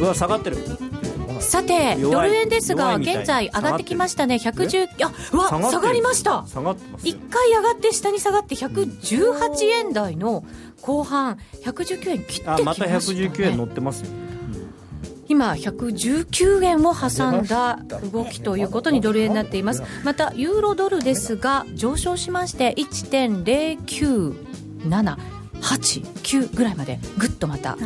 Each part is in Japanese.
うわ下がってる。さてドル円ですが現在上がってきましたね。110あうわ下がりました。下がってます1回上がって下に下がって118円台の後半119円切ってきました、ね、あまた119円乗ってますよ。今119円を挟んだ動きということにドル円になっています。またユーロドルですが上昇しまして1.0978ぐらいまでぐっとまた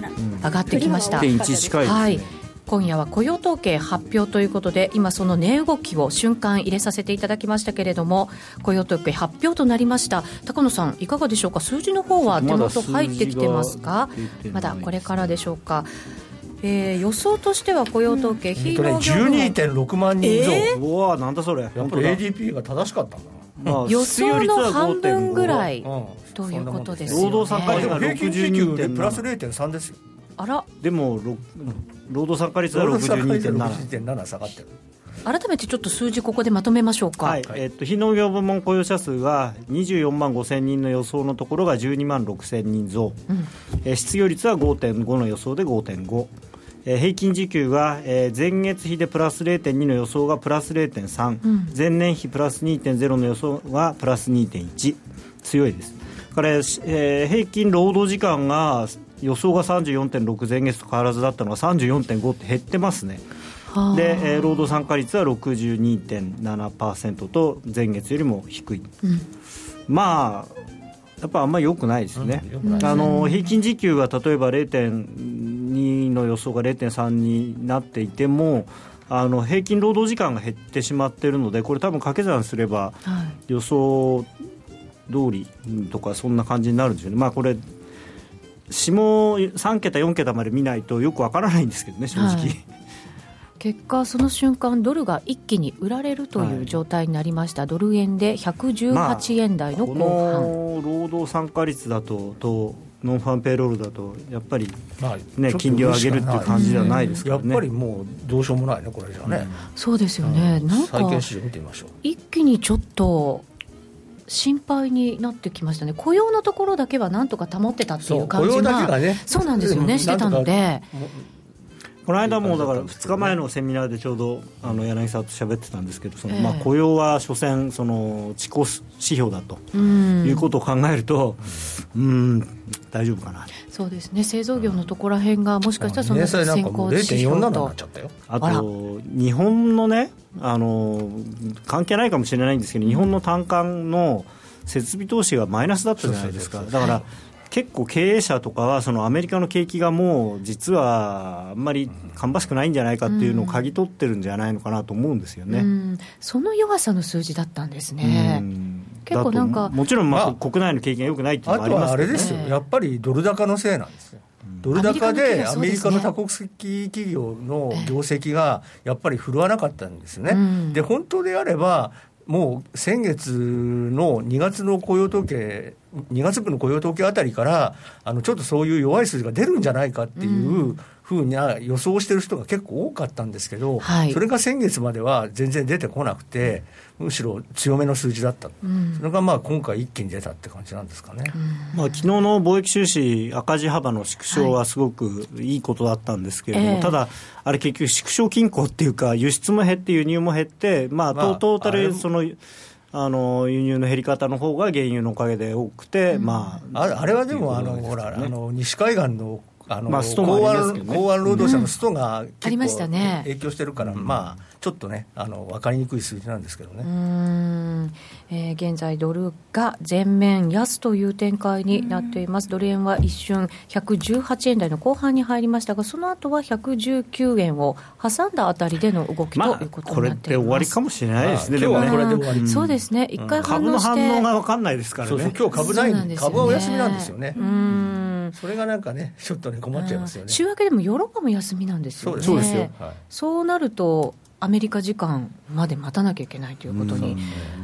上がってきました、1.1近い、はい。今夜は雇用統計発表ということで今その値動きを瞬間入れさせていただきましたけれども雇用統計発表となりました。高野さんいかがでしょうか？数字の方は手元入ってきてますか？まだこれからでしょうか？えー、予想としては雇用統計、うん、非農業12.6万人増、えー、うわなんだそれ。やっぱり ADP が正しかったんだまあ、予想の半分ぐらいということですよね、労働参加率が62.7プラス0.3ですよあら。でも労働参加率は62.7下がってる。改めてちょっと数字ここでまとめましょうか、はい。えっと、非農業部門雇用者数が24万5千人の予想のところが12万6千人増、うん、え失業率は5.5の予想で5.5えー、平均時給が、えー、前月比でプラス0.2の予想がプラス0.3、うん、前年比プラス2.0の予想がプラス2.1強いです。から、えー、平均労働時間が予想が34.6前月と変わらずだったのが34.5って減ってますね。で、えー、労働参加率は62.7%と前月よりも低い、うん、まあやっぱあんまりよくないですね、うん、あの平均時給が例えば0.2の予想が0.3になっていてもあの平均労働時間が減ってしまっているのでこれ多分掛け算すれば予想通りとかそんな感じになるんですよね、まあ、これ下3桁4桁まで見ないとよくわからないんですけどね正直、はい、結果その瞬間ドルが一気に売られるという状態になりました、はい、ドル円で118円台の後半、まあ、労働参加率だととノンファンペイロールだとやっぱりね、ね金利を上げるっていう感じではないですからね、やっぱりもうどうしようもないねこれじゃね、うん、そうですよね、うん、なんか一気にちょっと心配になってきましたね、雇用のところだけはなんとか保ってたっていう感じが、ね、そうなんですよね、してたので。この間もだから2日前のセミナーでちょうどあの柳沢と喋ってたんですけどその、まあ、雇用は所詮その地高指標だということを考えるとうん大丈夫かな。そうですね。製造業のところらへんがもしかしたらその先行指標と。あと日本のねあの関係ないかもしれないんですけど日本の単価の設備投資がマイナスだったじゃないですか。だから結構経営者とかはそのアメリカの景気がもう実はあんまり芳しくないんじゃないかっていうのを嗅ぎ取ってるんじゃないのかなと思うんですよね、うん、その弱さの数字だったんですね。結構なんかもちろんまあ国内の景気がよくないっていうのもありますね、あとはあれですよ、やっぱりドル高のせいなんですよ。ドル高でアメリカの多国籍企業の業績がやっぱり振るわなかったんですよね。で本当であればもう先月の2月の雇用統計、2月分の雇用統計あたりから、あのちょっとそういう弱い数字が出るんじゃないかっていうふうな予想してる人が結構多かったんですけど、はい、それが先月までは全然出てこなくて、むしろ強めの数字だった、うん、それがまあ今回、一気に出たって感じなんですかね、うん。まあ昨日の貿易収支、赤字幅の縮小はすごくいいことだったんですけれども、はい、ただ、あれ、結局、縮小均衡っていうか、輸出も減って、輸入も減って、まあ、トータル、その、あの輸入の減り方の方が原油のおかげで多くて、うん、まあ、あれはでも、あのほら、あの西海岸のあの、まあ、港湾、ね、港湾労働者のストが結構影響してるから、まあ、ちょっとね、あの分かりにくい数字なんですけどね。うん。えー、現在、ドルが全面安という展開になっています、ドル円は一瞬、118円台の後半に入りましたが、その後は119円を挟んだあたりでの動きということになっています、まあ、これで終わりかもしれないですね、今日はこれで終わり、そうですね、一回反応して、株の反応が分かんないですからね、そうそう今日株ない、ね、株はお休みなんですよね。うん。それがなんかね、ちょっとね、困っちゃいますよね。週明けでもヨーロッパも休みなんですよね。そうですよ。はい、そうなると、アメリカ時間まで待たなきゃいけないということに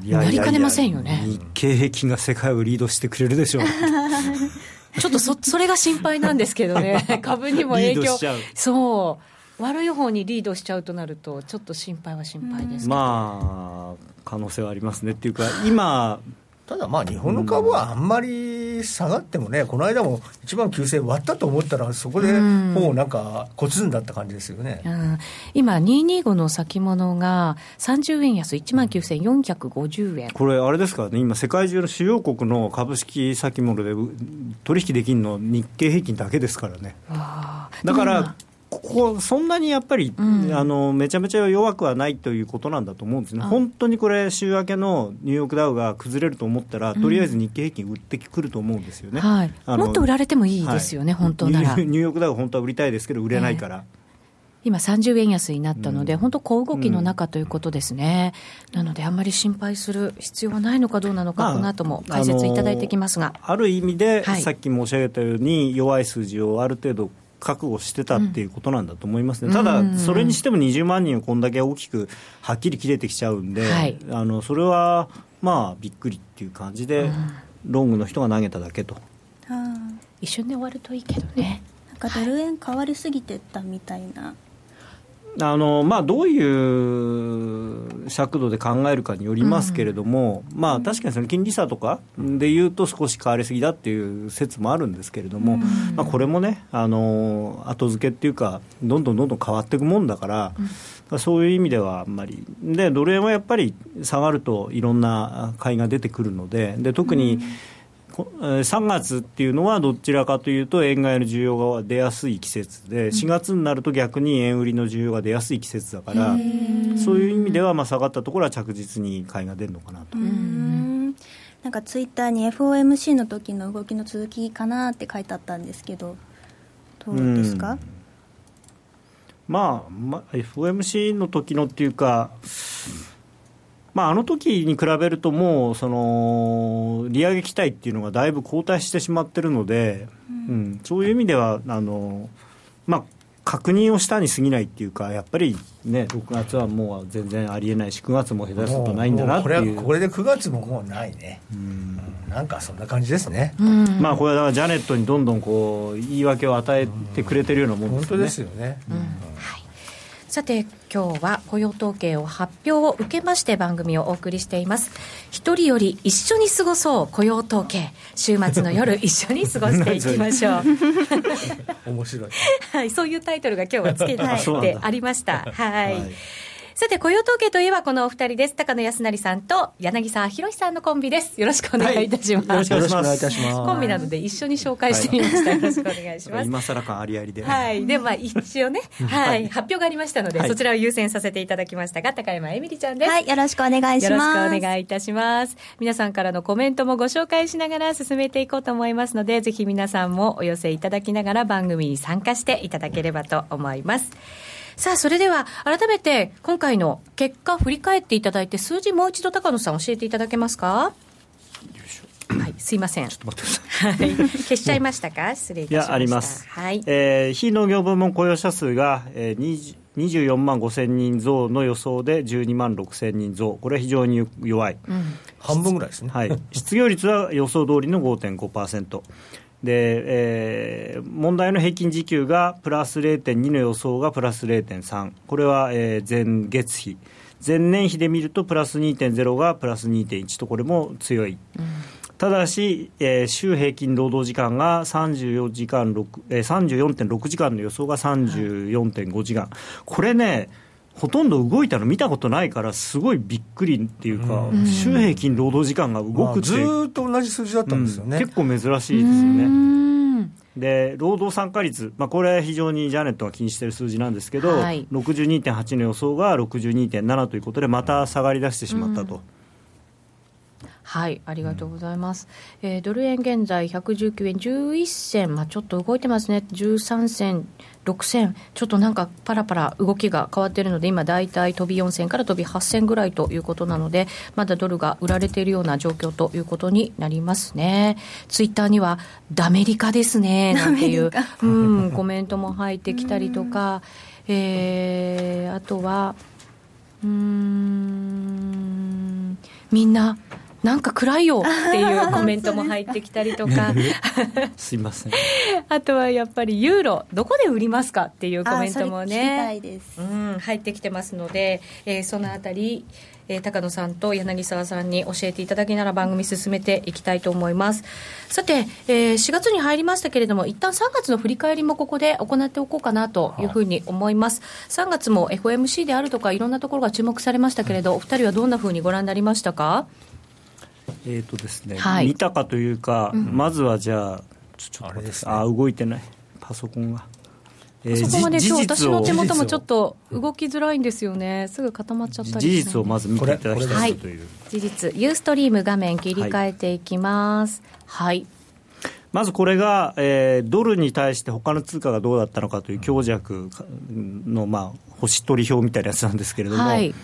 なりかねませんよね。日経平均が世界をリードしてくれるでしょう。ちょっとそそれが心配なんですけどね、株にも影響、そう、悪い方にリードしちゃうとなると、ちょっと心配は心配ですまあ、可能性はありますねっていうか、今、ただまあ、日本の株はあんまりり下がってもね、この間も1万9000割ったと思ったら、そこでもうなんか、こつんだった感じですよね、うん、今、225の先物が30円安、1万9450円。これ、あれですからね、今、世界中の主要国の株式先物で取引できるの、日経平均だけですからね。だからここ、そんなにやっぱり、うん、あのめちゃめちゃ弱くはないということなんだと思うんですね、本当にこれ、週明けのニューヨークダウが崩れると思ったら、とりあえず日経平均売ってくると思うんですよね、はい、もっと売られてもいいですよね、はい、本当なら。ニューヨークダウ、本当は売りたいですけど、売れないから。えー今、30円安になったので、うん、本当、小動きの中ということですね、うん、なので、あんまり心配する必要はないのかどうなのか、まあ、この後も解説いただいてきますが、ある意味で、はい、さっき申し上げたように、弱い数字をある程度覚悟してたっていうことなんだと思いますね、ただ、それにしても20万人をこんだけ大きくはっきり切れてきちゃうんで、はい、あのそれはまあびっくりっていう感じで、ロングの人が投げただけと。一瞬で終わるといいけどね。なんかドル円変わりすぎてたみたいなあのまあ、どういう尺度で考えるかによりますけれども、うん、まあ、確かにその金利差とかでいうと少し変わりすぎだっていう説もあるんですけれども、うん、まあ、これもねあの後付けっていうかどんどんどんどん変わっていくもんだから、うん、そういう意味ではあんまり。でドル円はやっぱり下がるといろんな買いが出てくるのでで特に、3月っていうのはどちらかというと円買いの需要が出やすい季節で4月になると逆に円売りの需要が出やすい季節だからそういう意味ではまあ下がったところは着実に買いが出るのかなと。なんかツイッターに FOMC の時の動きの続きかなって書いてあったんですけどどうですか？まあ、まあ、FOMC の時のっていうかまあ、あの時に比べると、もうその利上げ期待っていうのがだいぶ後退してしまってるので、うん、うん、そういう意味ではあの、まあ、確認をしたに過ぎないっていうか、やっぱりね、6月はもう全然ありえないし、9月も下手するとないんだなっていう。これこれで9月ももうないね、うん、なんかそんな感じですね、まあ、これはだからジャネットにどんどんこう言い訳を与えてくれてるようなもんですね。本当ですよね、うん。はいさて今日は雇用統計を発表を受けまして番組をお送りしています。一人より一緒に過ごそう雇用統計。週末の夜 一緒に過ごしていきましょう。面白い、はい、そういうタイトルが今日はつけてありました。はい、はいさて、雇用統計といえばこのお二人です。高野康成さんと柳沢博さんのコンビです。よろしくお願いいたします。はい、よろしくお願いいたします。コンビなので一緒に紹介してみました。はい、よろしくお願いします。今更感ありありで。はい。で、まあ一応ね、はい、発表がありましたので、そちらを優先させていただきましたが、高山えみりちゃんです。はい、よろしくお願いします。よろしくお願いいたします。皆さんからのコメントもご紹介しながら進めていこうと思いますので、ぜひ皆さんもお寄せいただきながら番組に参加していただければと思います。さあ、それでは改めて今回の結果振り返っていただいて、数字もう一度高野さん教えていただけますか？はい、すいません。ちょっと待ってください。はい、消しちゃいましたか？失礼いたしました。いや、あります。はい。えー、非農業部門雇用者数が、えー、24万5千人増の予想で12万6千人増、これは非常に弱い、うん、半分ぐらいですね、はい、失業率は予想通りの5.5%、で、えー、問題の平均時給がプラス0.2の予想がプラス0.3、これは、えー、前月比、前年比で見るとプラス2.0がプラス2.1と、これも強い。うん。ただし、えー、週平均労働時間が34時間6、えー、34.6時間の予想が34.5時間、これね、ほとんど動いたの見たことないから、すごいびっくりっていうか、週平均労働時間が動くって、ずっと同じ数字だったんですよね、うん、結構珍しいですよね。で労働参加率、まあ、これ、非常にジャネットが気にしている数字なんですけど、はい、62.8の予想が62.7ということで、また下がり出してしまったと。はいありがとうございます、うん、えー、ドル円現在119円11銭、まあ、ちょっと動いてますね。13銭6銭。ちょっとなんかパラパラ動きが変わっているので今大体飛び4銭から飛び8銭ぐらいということなのでまだドルが売られているような状況ということになりますね。ツイッターにはダメリカですねなんていう、うん、コメントも入ってきたりとか、えー、あとはうんみんななんか暗いよっていうコメントも入ってきたりとか。すいません。あとはやっぱりユーロどこで売りますかっていうコメントもね。うん、入ってきてますので、えー、そのあたりえー、高野さんと柳沢さんに教えていただきながら番組進めていきたいと思います。さて、えー、4月に入りましたけれども一旦3月の振り返りもここで行っておこうかなというふうに思います。3月も FOMC であるとかいろんなところが注目されましたけれどお二人はどんなふうにご覧になりましたか？えーとですね、はい、見たかというか、うん、まずはじゃあちょっと待ってあ、ね、動いてない？パソコンが。えー、そこまで今日私の手元もちょっと動きづらいんですよね、すぐ固まっちゃったり事実をまず見ていただきたい。とい。う、事実、ユーストリーム画面切り替えていきます。はい、はいまずこれが、えー、ドルに対して他の通貨がどうだったのかという強弱の、まあ、星取り表みたいなやつなんですけれども、はい、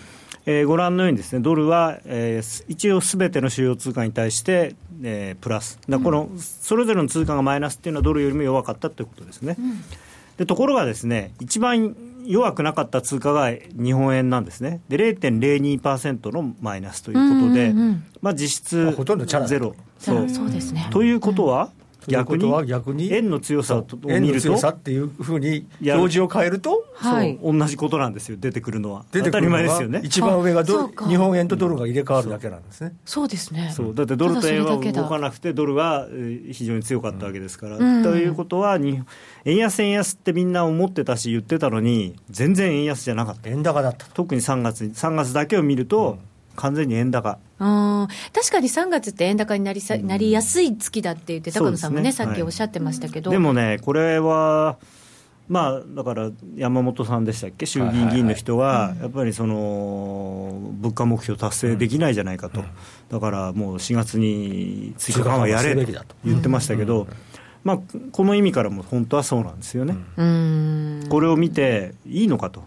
えー、ご覧のようにですねドルは、えー、一応すべての主要通貨に対して、えー、プラス。だこの、それぞれの通貨がマイナスっていうのはドルよりも弱かったということですね。うん。でところがですね、一番弱くなかった通貨が日本円なんですね、で0.02%のマイナスということで、うんうんうん、まあ、実質ゼロ。そう。そうですね。ということは、逆に？逆に？円の強さを見ると、強さっていうふうに表示を変えると、はい、同じことなんですよ、出てくるのは。出てくる当たり前ですよね。一番上がドル日本円とドルが入れ替わるだけなんですね。そうですね。そうだってドルと円は動かなくて、ドルは非常に強かったわけですから。うん、ということはに、円安、円安ってみんな思ってたし、言ってたのに、全然円安じゃなかった。円高だった。特に3月、3月だけを見ると、うん完全に円高。あ確かに3月って円高になりさ、なりやすい月だって言って、高野さんもね、ねさっきおっしゃってましたけど、はい、でもね、これは、まあ、だから山本さんでしたっけ、衆議院議員の人は、やっぱりその物価目標達成できないじゃないかと、だからもう4月に追加緩和やれと言ってましたけど、まあ、この意味からも本当はそうなんですよね。これを見ていいのかと。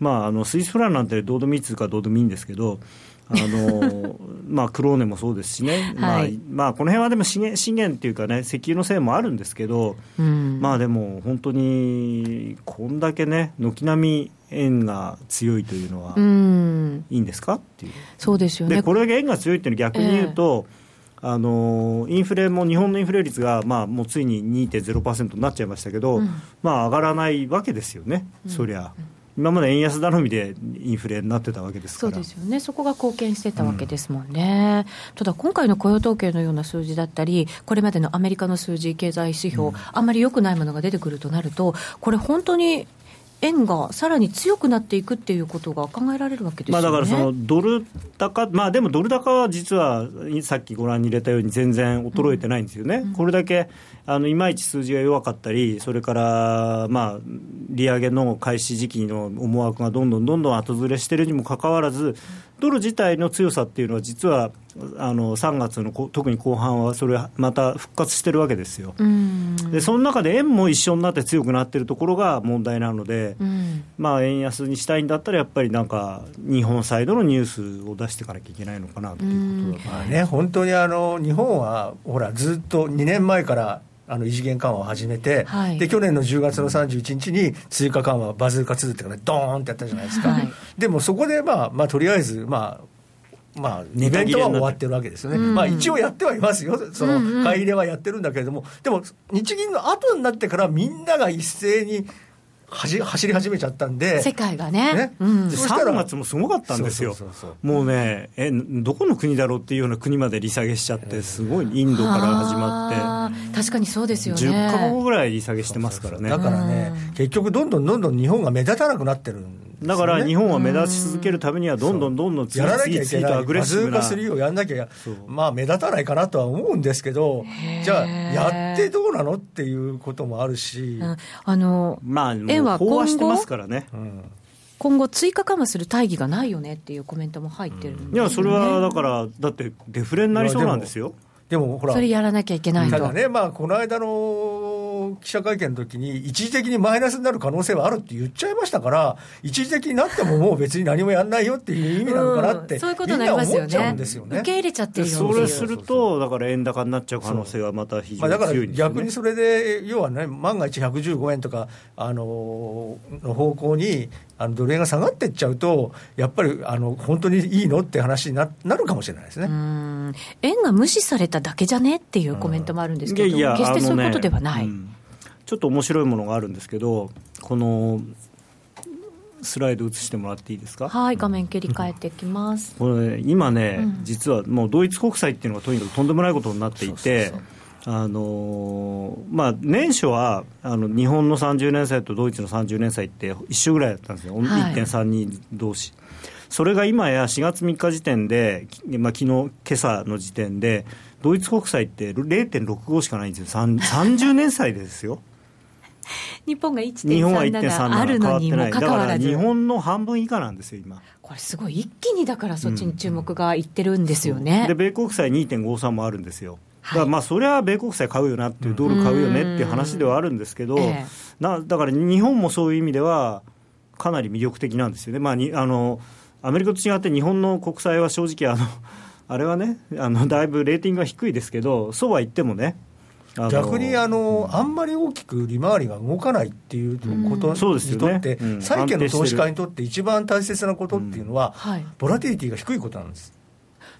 まあ、あのスイスフランなんてどうでもいい通貨どうでもいいんですけど、あの まあ、クローネもそうですしね、はい、まあまあ、この辺はでも資源資源っていうかね、石油のせいもあるんですけど、うん、まあでも本当に、こんだけね、軒並み円が強いというのは、いいんですか？っていう。そうですよね。でこれだけ円が強いっていうのは逆に言うと、えー、あのインフレも日本のインフレ率が、まあ、もうついに2.0%になっちゃいましたけど、うん、まあ、上がらないわけですよね、うん、そりゃ。うん今まで円安頼みでインフレになってたわけですから。そうですよね、そこが貢献してたわけですもんね、うん、ただ今回の雇用統計のような数字だったり、これまでのアメリカの数字、経済指標、うん、あんまり良くないものが出てくるとなると、これ、本当に円がさらに強くなっていくっていうことが考えられるわけですよね、まあ、だからそのドル高、まあ、でもドル高は実はさっきご覧に入れたように全然衰えてないんですよね、うん、これだけあのいまいち数字が弱かったり、それから、まあ、利上げの開始時期の思惑がどんどんどんどん後ずれしているにもかかわらず、ドル自体の強さっていうのは、実はあの3月の特に後半は、それまた復活してるわけですよ。で、その中で円も一緒になって強くなってるところが問題なので、まあ、円安にしたいんだったら、やっぱりなんか、日本サイドのニュースを出していかなきゃいけないのかなということだまあね、本当にあの日本は、ほら、ずっと2年前からあの異次元緩和を始めて、はい、で去年の10月の31日に追加緩和、バズーカ2っていうかね、ドーンってやったじゃないですか、はい、でもそこで、まあまあ、とりあえず、まあ、まあ、イベントは終わってるわけですよね、うん、まあ、一応やってはいますよ、その買い入れはやってるんだけれども、でも日銀の後になってから、みんなが一斉に走走り始めちゃったんで、世界がね、ね。うん、3月もすごかったんですよ、もうねえ、どこの国だろうっていうような国まで利下げしちゃって、すごいインドから始まって、確かにそうですよね。10か国ぐらい利下げしてますからね。だからね、結局、どんどんどんどん日本が目立たなくなってるんだから日本は目立ち続けるためには、どんどんどんどん次々とアグレッシブな。バズーカ3をやらなきゃ、まあ目立たないかなとは思うんですけど、じゃあ、やってどうなのっていうこともあるし。あの、まあ、円は飽和してますからね。うん。今後、追加緩和する大義がないよねっていうコメントも入ってる、ね。うん、いや、それはだから、だってデフレになりそうなんですよ。でもほら、それやらなきゃいけないただね、まあ、この間のの記者会見の時に、一時的にマイナスになる可能性はあるって言っちゃいましたから、一時的になってももう別に何もやんないよっていう意味なのかなって、うん、そういうことになりますよね。受け入れちゃってるよそれすると、だから円高になっちゃう可能性はまた非常に強い、ね、まあ、だから逆にそれで、要はね、万が一115円とか、あのの方向に、あのドル円が下がっていっちゃうと、やっぱりあの本当にいいのって話にななるかもしれないですね。円が無視されただけじゃねっていうコメントもあるんですけど、いやいや決してそういうことではない、ねうん、ちょっと面白いものがあるんですけど、このスライド映してもらっていいですか？はい、画面切り替えてきます。これ、今ね、うん、実はもうドイツ国債っていうのがとにかくとんでもないことになっていて。そうそうそうあのまあ、年初はあの日本の30年債とドイツの30年債って一緒ぐらいだったんですよ、はい、1.32同士。それが今や4月3日時点で、まあ昨日今朝の時点で、ドイツ国債って0.65しかないんですよ、30年債ですよ。日本が1.37あるのにもかかわらず日本の半分以下なんですよ、今。これすごい、一気にだからそっちに注目がいってるんですよね。うん、で、米国債2.53もあるんですよ。だからまあそれは米国債買うよなっていう、ドル買うよねっていう話ではあるんですけど、なだから日本もそういう意味では、かなり魅力的なんですよね。まあ、にあのアメリカと違って日本の国債は正直あのあれはねあのだいぶレーティングが低いですけどそうは言ってもね逆にあの、あんまり大きく利回りが動かないっていうことにとって、債券の投資家にとって一番大切なことっていうのは、ボラティリティが低いことなんです。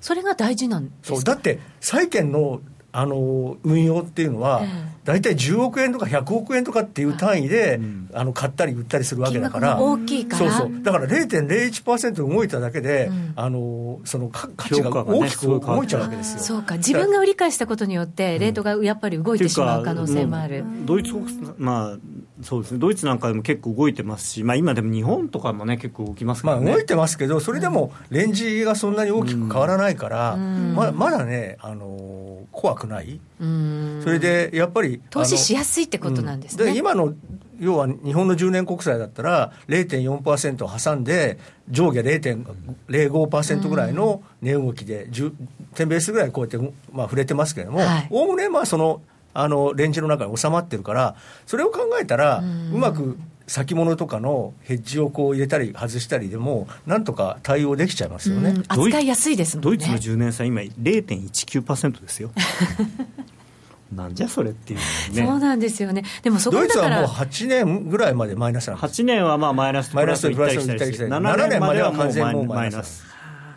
それが大事なんそうだって債券のあの運用っていうのは、大体10億円とか100億円とかっていう単位で、あの買ったり売ったりするわけだから、大きいから。そうそう。だから0.01%動いただけで、あのその価値が大きく動いちゃうわけですよ。そうか。自分が売り買いしたことによって、レートがやっぱり動いてしまう可能性もある。ドイツ国まあそうですね、ドイツなんかでも結構動いてますし、まあ、今でも日本とかもね、結構動きますから、ね、まあ、動いてますけど、それでもレンジがそんなに大きく変わらないから、ままだね、あの怖くない、それでやっぱり投資しやすいってことなんですね。で今の要は日本の10年国債だったら0.4%を挟んで上下0.05%ぐらいの値動きで10点ベースぐらいこうやって、まあ、触れてますけれどもおおむねまあそのあのレンジの中に収まってるからそれを考えたらうまく先物とかのヘッジをこう入れたり外したりでもなんとか対応できちゃいますよね。扱いやすいですもんね。ドイツの10年債今0.19%ですよ。なんじゃそれっていう、ね、そうなんですよね、でもそこドイツはもう8年ぐらいまでマイナスなんです。8年はまあマイナスとプラスプラス行ったりして、7年までは完全もうマイナス。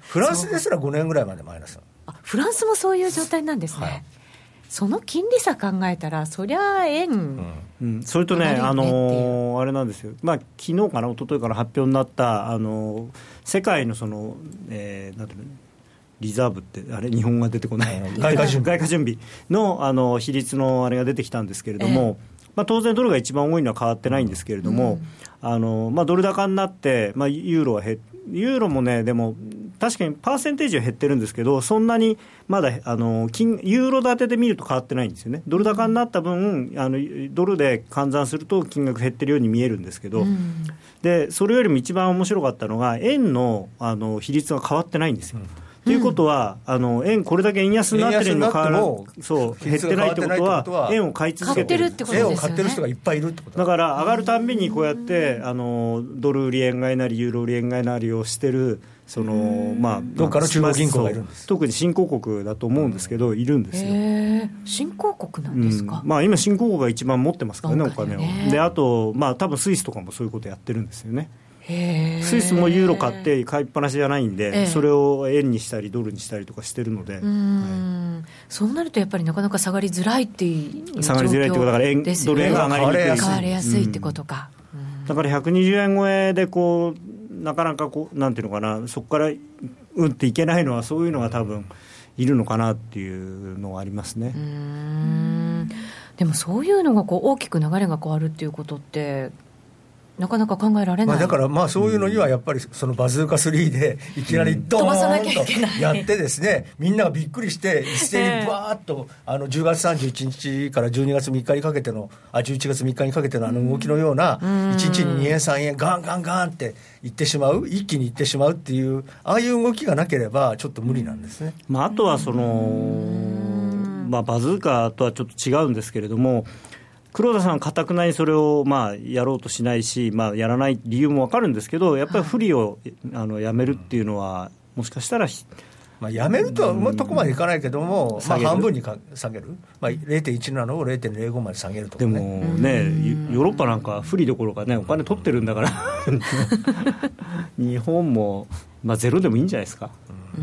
フランスですら5年ぐらいまでマイナスあフランスもそういう状態なんですね。はいその金利差考えたら、そりゃ円、うん、それとね、あのー、あれなんですよ、まあ昨日かな、一昨日から発表になった、あのー、世界のその、えー、なんていうの、リザーブって、あれ、日本語が出てこない、外貨準備。外貨準備のあの比率のあれが出てきたんですけれども、えー、まあ、当然、ドルが一番多いのは変わってないんですけれども、うん、あのまあ、ドル高になって、まあ、ユーロは減ユーロもね、でも、確かにパーセンテージは減ってるんですけど、そんなにまだあの金ユーロ建てで見ると変わってないんですよね、ドル高になった分、あのドルで換算すると金額減ってるように見えるんですけど、うん、でそれよりも一番面白かったのが、円のあの比率が変わってないんですよ。うん。ということは、あの円、これだけ円安になってるにも変わらそう減ってないってことは、円を買い続けてる。ってことですよ、ね、円を買ってる人がいっぱいいるってことだから上がるたんびにこうやってあのドル売り円買いなりユーロ売り円買いなりをしてるそのまあ、どっかの中央銀行がいるんです。特に新興国だと思うんですけど、いるんですよ。新興国なんですか、うん、まあ、今、新興国が一番持ってますからね、お金を。であと、まあ多分スイスとかもそういうことやってるんですよね。スイスもユーロ買って買いっぱなしじゃないんで、それを円にしたりドルにしたりとかしてるので、はい、そうなるとやっぱりなかなか下がりづらいっていう下がりづらいってことだから円、ね、ドル円が上がりにくい買われやすいってことか、うん、だから120円超えでこうなかなかこうなんていうのかなそこからうんっていけないのはそういうのが多分いるのかなっていうのはありますね。でもそういうのがこう大きく流れが変わるっていうことってなかなか考えられない、まあ、だからまあそういうのにはやっぱりそのバズーカ3でいきなりドーンとやってですねみんながびっくりして一斉にバーッとあの10月31日から12月3日にかけてのあ11月3日にかけてのあの動きのような1日に2円3円ガンガンガンっていってしまう一気にいってしまうっていうああいう動きがなければちょっと無理なんですね。まあ、あとはそのまあ、バズーカとはちょっと違うんですけれども黒田さん、かたくなにそれをまあやろうとしないし、まあ、やらない理由も分かるんですけど、やっぱり不利を、あのやめるっていうのは、もしかしたら、まあ、やめるとはとこまでいかないけども、まあ、半分にか下げる、まあ、0.17を0.05まで下げるとか、ね、でもね、ヨーロッパなんか不利どころかね、お金取ってるんだから。日本も、まあ、ゼロでもいいんじゃないですか。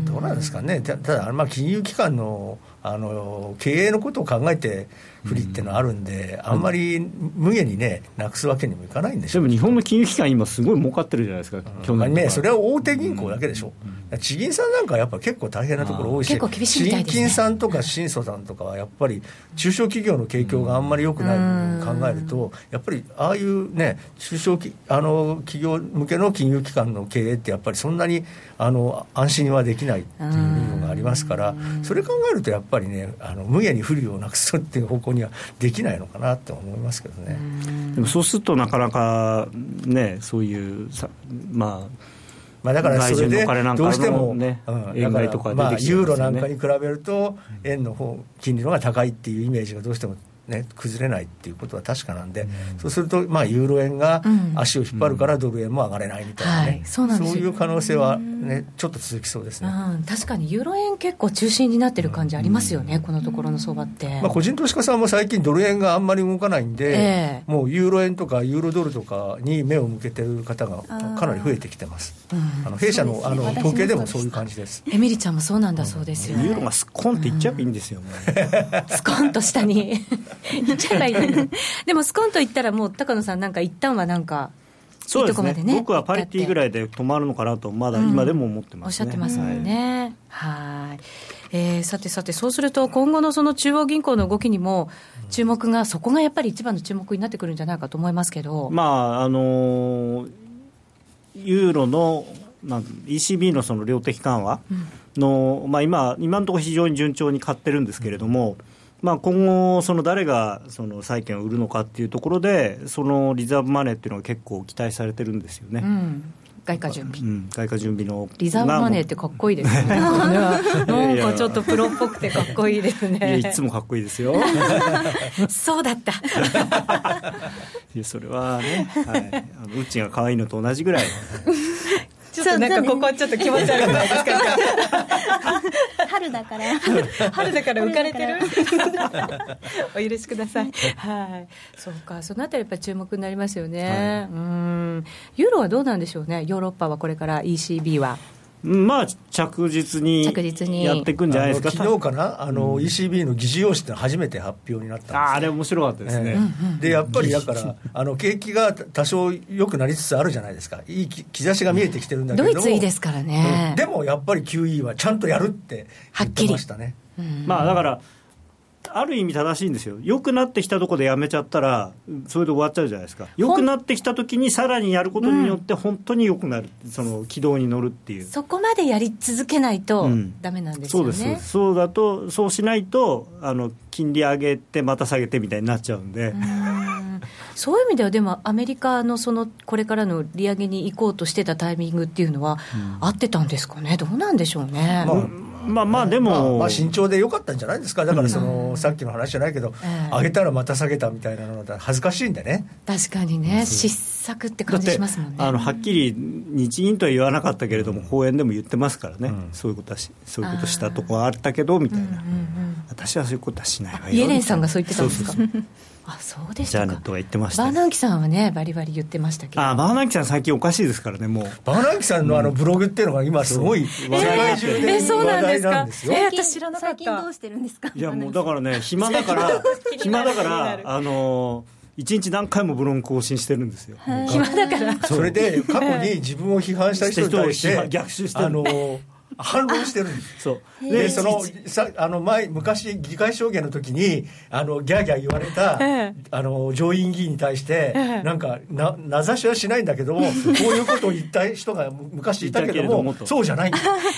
どうなんですかね、ただ、まあ、金融機関のあの経営のことを考えて不利っていうのはあるんで、あんまり無限にね、なくすわけにもいかないんでしょでも日本の金融機関、今、すごい儲かってるじゃないですか、去年ね、それは大手銀行だけでしょ、う。ん、地銀さんなんかやっぱ結構大変なところ多いし、結構厳しいみたいです、ね、新金さんとか新祖さんとかは、やっぱり中小企業の景況があんまり良くないと考えると、やっぱりああいうね、中小あの企業向けの金融機関の経営って、やっぱりそんなにあの安心はできないっていうのがありますから、それ考えるとやっぱりね、あの無下に不利をなくすっていう方向にはできないのかなって思いますけどね。でもそうするとなかなかねそういうさまあまあ、だからそれでどうしても、ね、うん、円買とか、まあ、ユーロなんかに比べると円の方金利の方が高いっていうイメージがどうしてもね、崩れないっていうことは確かなんで、うん、そうすると、まあ、ユーロ円が足を引っ張るからドル円も上がれないみたいなね、そういう可能性は、ね、ちょっと続きそうですね、うん、確かにユーロ円結構中心になってる感じありますよね、このところの相場って、まあ、個人投資家さんも最近、ドル円があんまり動かないんで、えー、もうユーロ円とかユーロドルとかに目を向けてる方がかなり増えてきてます。あの弊社の,、あの統計でもそういう感じです。エミリちゃんもそうなんだそうですよ、ユーロがスコンっていっちゃえばいいんですよ、スコンと下に いっちゃえばいい でもスコンといったらもう高野さんなんか一旦はなんかそうですね、ね、僕はパリティぐらいで止まるのかなとまだ今でも思ってます、ね。うん、おっしゃってますもんね。はい、えー、さてさてそうすると今後のその中央銀行の動きにも注目がそこがやっぱり一番の注目になってくるんじゃないかと思いますけど。まああのー、ユーロのなん ECB のその量的緩和の、うん、まあ今、今のところ非常に順調に買ってるんですけれども、うんまあ、今後、その誰がその債券を売るのかっていうところで、そのリザーブマネーっていうのが結構期待されてるんですよね。うん。外貨準備、うん、外貨準備のリザーブマネーってかっこいいですね。なんかちょっとプロっぽくてかっこいいですね。いつもかっこいいですよ。そうだった。いやそれはね、はい、あのうちが可愛いのと同じぐらいちょっとなんかここちょっと気持ち悪くないですか？春だから。春だから浮かれてる？お許しください。はい。そうか。そのあたりやっぱり注目になりますよね、はい、うん。ユーロはどうなんでしょうね？ヨーロッパはこれから ECB はまあ、着実にやっていくんじゃないですか。昨日かな、あの、うん、ECB の議事要旨って初めて発表になったんですああれ、面白かったですね。えー、でやっぱりだからあの、景気が多少良くなりつつあるじゃないですか、いい兆しが見えてきてるんだけど。ドイツいいですからね、うん、でもやっぱり QE はちゃんとやるって言ってましたね。まあ、だからある意味正しいんですよ、良くなってきたところでやめちゃったら、それで終わっちゃうじゃないですか、良くなってきたときに、さらにやることによって、本当に良くなる、うん、その軌道に乗るっていう。そこまでやり続けないとだめなんですよね、うん、そうです。そうだと、そうしないとあの、金利上げて、また下げてみたいになっちゃうんで。うん。そういう意味では、でもアメリカのそのこれからの利上げに行こうとしてたタイミングっていうのは、合ってたんですかね、どうなんでしょうね？まあまあまあでも、まあ、まあ慎重でよかったんじゃないですか。だからその、さっきの話じゃないけど、上げたらまた下げたみたいなのだ恥ずかしいんでね。確かにね、失策って感じしますもんね。あのはっきり日銀とは言わなかったけれども、講演でも言ってますからね、そういうことはしそういうことしたとこはあったけどみたいな、私はそういうことはしないわよ。イエレンさんがそう言ってたんですか？あそうでしたジャーネットが言ってました、バーナンキさんはねバリバリ言ってましたけど。あバーナンキさん最近おかしいですからねもう。バーナンキさんのあのブログっていうのが今すごい世界中で話題なんですよ、えー、私知らなかった。最近どうしてるんですか？いやもうだからね暇だから 暇だからあの一日何回もブログ更新してるんですよ。暇だから。それで過去に自分を批判した人に対して逆襲してあの反論してるんです。そう。でそのさあの前昔議会証言の時にあのギャーギャー言われた、あの上院議員に対して、なんかな名指しはしないんだけどもこういうことを言った人が昔いたけどもそうじゃない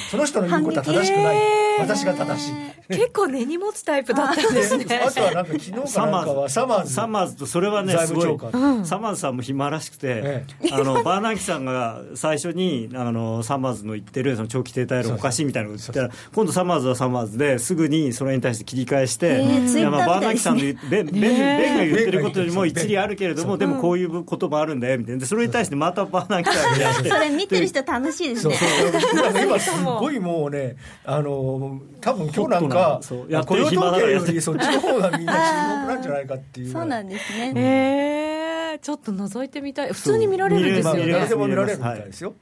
その人の言うことは正しくない。私が正しい。結構根に持つタイプだったんですね。あとはなんか昨日かなんかはサマーズ。サマーズとそれはね財すごい。務長官、サマーズさんも暇らしくて、え。あのバーナンキさんが最初にあのサマーズの言ってるその長期停滞論おかしいみたいなのを言ったら今度サマーズはサマーズですぐにそれに対して切り返して、えーいやまあバーナンキさんの言う ベンベンベンが言ってることよりも一理あるけれどもでもこういうこともあるんだよみたいな。でそれに対してまたバーナンキさんがやって それ見てる人楽しいですそうねそう今すごいもうねあの多分今日なんか雇用統計よりそっちの方がみんな注目なんじゃないかっていう。そうなんですね。えー、ちょっと覗いてみたい。普通に見られるんですまあよね誰でも見られるみたいです。よ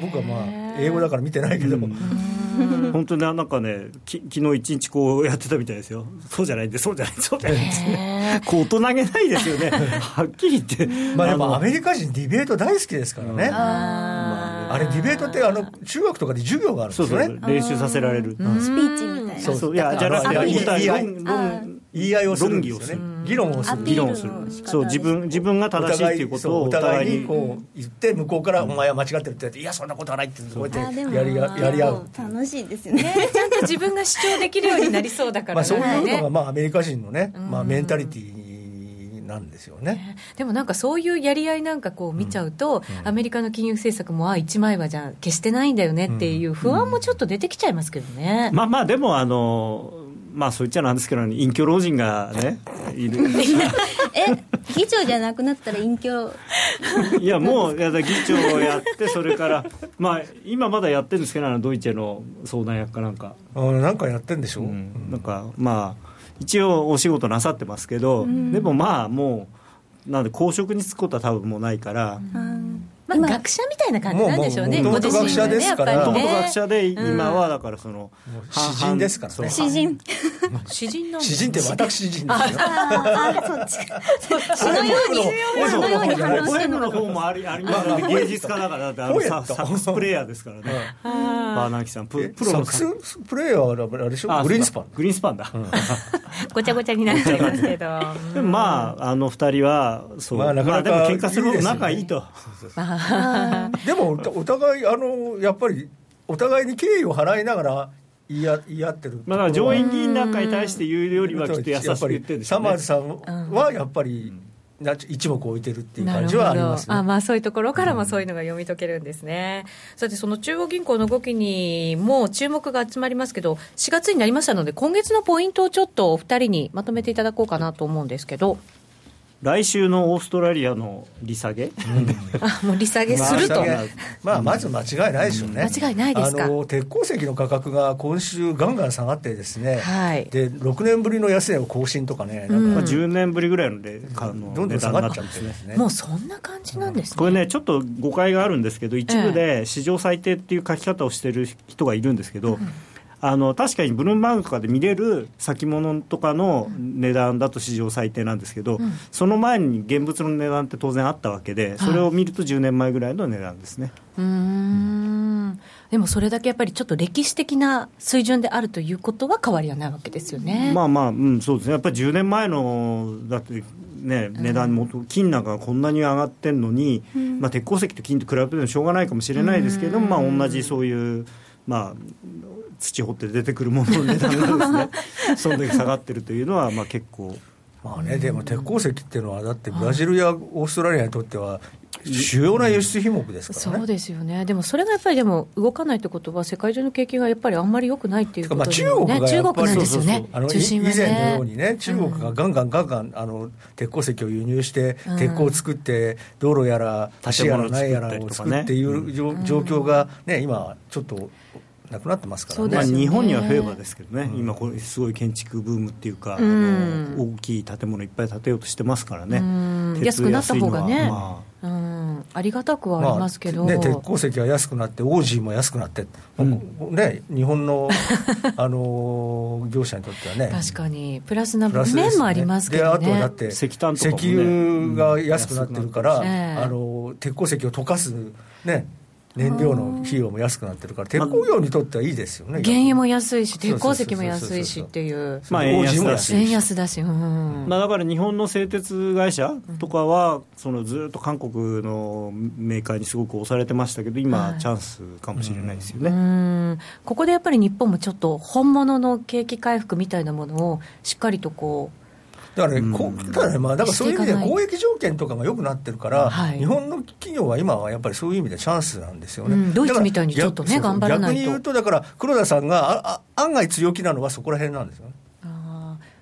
僕はまあ英語だから見てないけど。も、本当になんかねき昨日一日こうやってたみたいですよ。そうじゃないんでそうじゃないそうじゃないんですね。こう大人げないですよね。はっきり言って。まあでものアメリカ人ディベート大好きですからね、ああれディベートってあの中学とかで授業があるんでそうそうすよね練習させられる、スピーチみたいな。そうそう。いやじゃなくて言い合いをするんですよ論議をする。ね議論をする。議論する。そう自分自分がお正しいっていうことをおお互いにこう言って向こうから「お前は間違ってる」って言って「いやそんなことはない」ってこうやってやりややり合う楽しいですよね。ね、ちゃんと自分が主張できるようになりそうだからまあそういうのねがまあアメリカ人のね、まあ、メンタリティーなんですよね。でもなんかそういうやり合いなんかこう見ちゃうと、アメリカの金融政策もあ一枚はじゃあ決してないんだよねっていう不安もちょっと出てきちゃいますけどね、まあまあでもあのまあそう言っちゃなんですけど隠居老人がね いる。え議長じゃなくなったら隠居？いやもういやだ議長をやってそれからまあ今まだやってるんですけどあのドイツの相談役かなんか、あなんかやってんでしょ、うん。なんかまあ一応お仕事なさってますけど、でもまあもうなんで公職に就くことは多分もうないから、まあ、学者みたいな感じなんでしょうね、元々学者ですからやっぱりね。もともと学者で今はだからその、詩人ですからね詩人。詩人。なん詩人って私人ですよ。ああそっち詩のように詩のように反応ポエしてるの方もありあります。ので芸術家だからだってササックスプレーヤーですからね。バーナーキさんプロのサックスプレーヤーはあれでしょ？あグリーンスパングリーンスパンだ、ごちゃごちゃになっちゃいますけど。で もまああの二人はそう、まあ、まあなかなかでも喧嘩するほど仲いいと。でもおお互いあのやっぱりお互いに敬意を払いながら言い合言い合ってるまあ、だから上院議員なんかに対して言うよりはきっと優しく言ってるんでしょうね。サマーズさんはやっぱりな一目置いてるっていう感じはありますね。あまあそういうところからもそういうのが読み解けるんですね、さてその中央銀行の動きにも注目が集まりますけど4月になりましたので今月のポイントをちょっとお二人にまとめていただこうかなと思うんですけど来週のオーストラリアの利下げ、あもう利下げすると、まあまあ、まず間違いないでしょうね、間違いないですか？あの鉄鉱石の価格が今週、ガンガン下がってですね、はい。で6年ぶりの安値を更新とかね、なんかまあ、10年ぶりぐらいのであのどんどん値下がっちゃですね。もうそんな感じなんですね、これね、ちょっと誤解があるんですけど、一部で史上最低っていう書き方をしてる人がいるんですけど、あの確かにブルームバーグとかで見れる先物とかの値段だと史上最低なんですけど、その前に現物の値段って当然あったわけで、それを見ると10年前ぐらいの値段ですね。うーん。でもそれだけやっぱりちょっと歴史的な水準であるということは変わりはないわけですよね。まあまあ、うん、そうですね、やっぱり10年前のだって、ね、値段も、金なんかがこんなに上がってんのに、まあ、鉄鉱石と金と比べてもしょうがないかもしれないですけど、まあ、同じそういう、まあ、土掘って出てくるものの値段がですね、そんだけ下がってるというのは、まあ、結構。まあね、でも鉄鉱石っていうのは、だってブラジルやオーストラリアにとっては、主要な輸出品目ですからね。そうですよね、でもそれがやっぱりでも動かないってことは、世界中の景気がやっぱりあんまり良くないっていうことまあ、中国がやっぱり中国なんですよね。あの、中心は以前のようね。にね、中国がガンガンガンガンあの鉄鉱石を輸入して、うん。鉄鋼を作って、道路やら橋やら何やらを作っていう状状況が、ね、今、ちょっとなくなってますからね。まあ、日本にはフェーバーですけどね、今、これ、すごい建築ブームっていうか、あん。の大きい建物いっぱい建てようとしてますからね。うん、鉄安くなった方がね。まあ。うん、ありがたくはありますけど、ね、鉄鉱石は安くなって、オージーも安くなって、ね、日本の あの業者にとってはね、確かに。プラスな面もありますけどであとはだねっ。て石炭とかもね。石油が安くなってるから、あの鉄鉱石を溶かす、ね、燃料の費用も安くなってるから、鉄鋼業にとってはいいですよね、原油も安いし、鉄鉱石も安いしっていう、まあ、円安だし、円安だし、うん。まあ、だから日本の製鉄会社とかは、そのずっと韓国のメーカーにすごく押されてましたけど、今、チャンスかもしれないですよね、はい、ここでやっぱり日本もちょっと、本物の景気回復みたいなものをしっかりとこう。だからね、こただね、まあ、だからそういう意味で交易条件とかが良くなってるから、はい、日本の企業は今はやっぱりそういう意味でチャンスなんですよね、うん、ドイツみたいにちょっとね、頑張らないと。逆に言うと、だから黒田さんがああ案外強気なのはそこら辺なんですよね。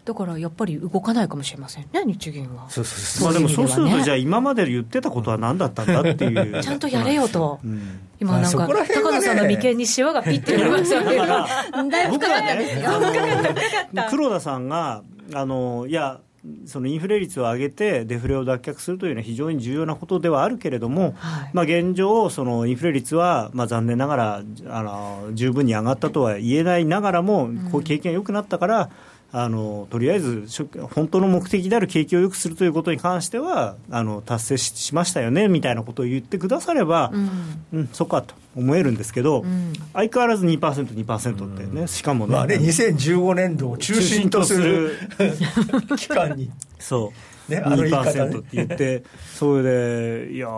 だからやっぱり動かないかもしれませんね、日銀は。そうそうそう。まあ、でもそうすると、じゃあ、今まで言ってたことは何だったんだっていう。ちゃんとやれよと、うん、今なんか、ね、高野さんの眉間にしわがピッてなりましたけど、だいぶ深かったですよ、黒田さんがあのいやそのインフレ率を上げてデフレを脱却するというのは非常に重要なことではあるけれども、はい、まあ、現状、そのインフレ率はまあ残念ながらあの十分に上がったとは言えないながらも、こう経験が良くなったから、あのとりあえず本当の目的である景気を良くするということに関してはあの達成しましたよねみたいなことを言ってくだされば、うん、うん、そっかと思えるんですけど、うん、相変わらず 2%, 2%ってね、しかもね,、まあね、2015年度を中心とする。期間に。そうね、あの2%って言って、それで、いや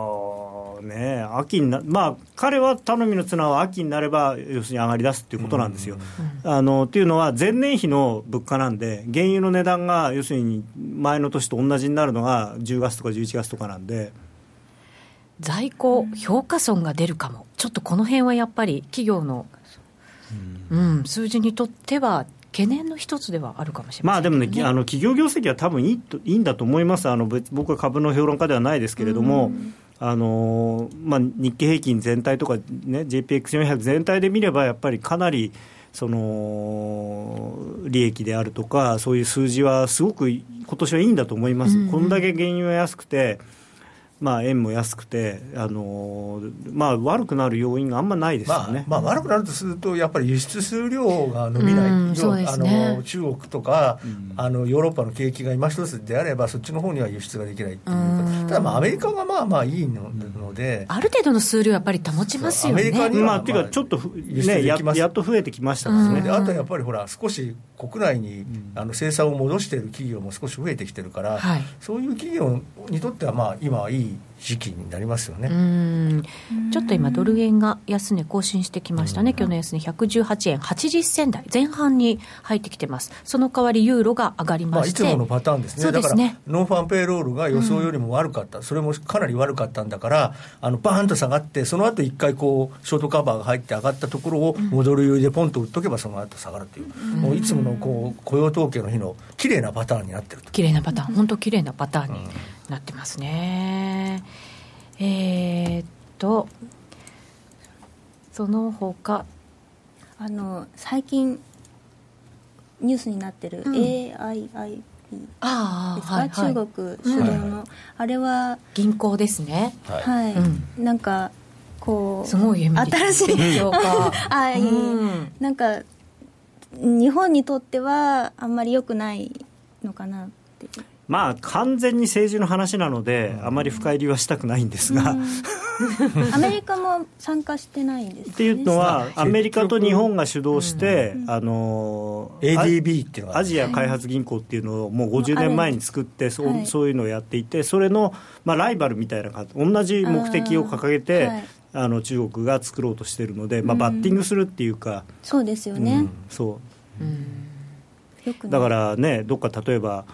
ね、秋にな、まあ、彼は頼みの綱は秋になれば、要するに上がり出すっていうことなんですよ。あのっていうのは、前年比の物価なんで、原油の値段が要するに前の年と同じになるのが10月とか11月とかなんで。在庫評価損が出るかも、ちょっとこの辺はやっぱり企業の、うん、うん、数字にとっては懸念の一つではあるかもしれません、ね、まあでもね、あの企業業績は多分いいといいんだと思います、あの僕は株の評論家ではないですけれども、あのまあ、日経平均全体とか、ね、JPX400 全体で見れば、やっぱりかなりその利益であるとか、そういう数字はすごく今年はいいんだと思います。うんうん、こんだけ原油が安くてまあ、円も安くて、あのまあ、悪くなる要因があんまないですよね、まあ、まあ、悪くなるとすると、やっぱり輸出数量が伸びない、うんね、あの中国とか、うん、あのヨーロッパの景気が今一つであれば、そっちの方には輸出ができないっていう。か、ただ、まあ、アメリカがまあまあいいので、ある程度の数量やっぱり保ちますよね。アメリカには、まあ、っていうか、ちょっとねや、やっと増えてきましたね、あとやっぱりほら、少し国内に、あの生産を戻している企業も少し増えてきてるから、はい、そういう企業にとっては、まあ、今はいい時期になりますよね。ちょっと今、ドル円が安値更新してきましたね、今日の安値118円。80銭台。前半に入ってきてます、その代わりユーロが上がりまして、まあ、いつものパターンですね、すね。だからノンファンペイロールが予想よりも悪かった、うん、それもかなり悪かったんだから、あのバーンと下がって、その後一回こうショートカバーが入って上がったところを、戻る余裕でポンと売っとけば、その後下がるという、うん、もういつものこう雇用統計の日の綺麗なパターンになってると。綺麗なパターン、本当綺麗なパターンになってますね。えー、っとその他。あの最近ニュースになってる AIIB ですか、はいはい、中国主導の、あれは銀行ですね。はい、うん、なんかこうすごい夢新しいあ、うん、なんか日本にとってはあんまり良くないのかなってまあ、完全に政治の話なので、あまり深入りはしたくないんですが、アメリカも参加してないんです、ね、っていうのは、アメリカと日本が主導して、あの ADB っていうのアジア開発銀行っていうのをもう50年前に作って、そう、そういうのをやっていて、それの、まあ、ライバルみたいな感じ、同じ目的を掲げて、あの中国が作ろうとしているので、まあ、バッティングするっていうか、そうですよね、うん、そう、うん、だからね、どっか例えば、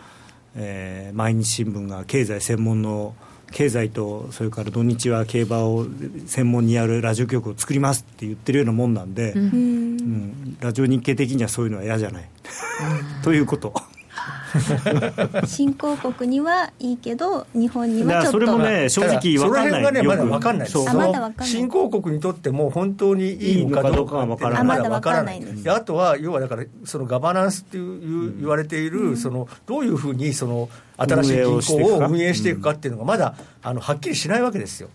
えー、毎日新聞が経済専門の経済とそれから土日は競馬を専門にやるラジオ局を作りますって言ってるようなもんなんで、うん、うん、ラジオ日経的にはそういうのは嫌じゃない、ということ。新興国にはいいけど日本にはちょっとそれもね正直分かんない。そがねまだ分かんないそう。新興国にとっても本当にいいのかどうかが分からない。まだ分からないんです。あとは要はだからそのガバナンスっていう言われている、そのどういうふうにその新しい銀行を運営していくかっていうのがまだあのはっきりしないわけですよ。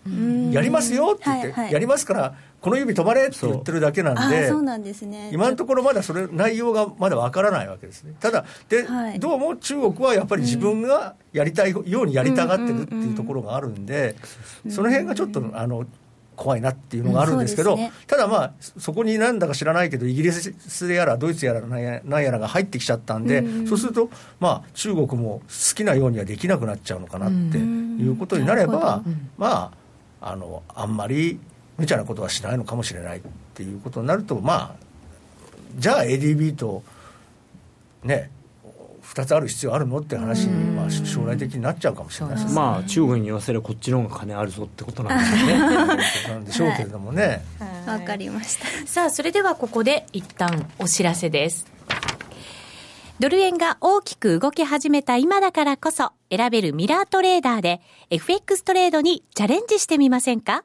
やりますよって言って、やりますからこの指止まれって言ってるだけなんで、そうなんですね。今のところまだそれ、内容がまだわからないわけですね。ただで、はい、どうも中国はやっぱり自分がやりたいようにやりたがってるっていうところがあるんで、その辺がちょっと、あの怖いなっていうのがあるんですけど、うんね、ただまあ、そこになんだか知らないけど、イギリスやらドイツやらなんやらが入ってきちゃったんで、うん、そうすると、まあ、中国も好きなようにはできなくなっちゃうのかなっていうことになれば、うん、まあ、あのあんまり無茶なことはしないのかもしれないっていうことになると、まあ、じゃあ ADB とね、2つある必要あるのって話に、まあ、将来的になっちゃうかもしれないですね、まあ、中国に言わせればこっちの方が金あるぞってことなんですよね。なんでしょうけれどもね。わ、はい、かりました。さあそれではここで一旦お知らせです。ドル円が大きく動き始めた今だからこそ選べるミラートレーダーで FX トレードにチャレンジしてみませんか？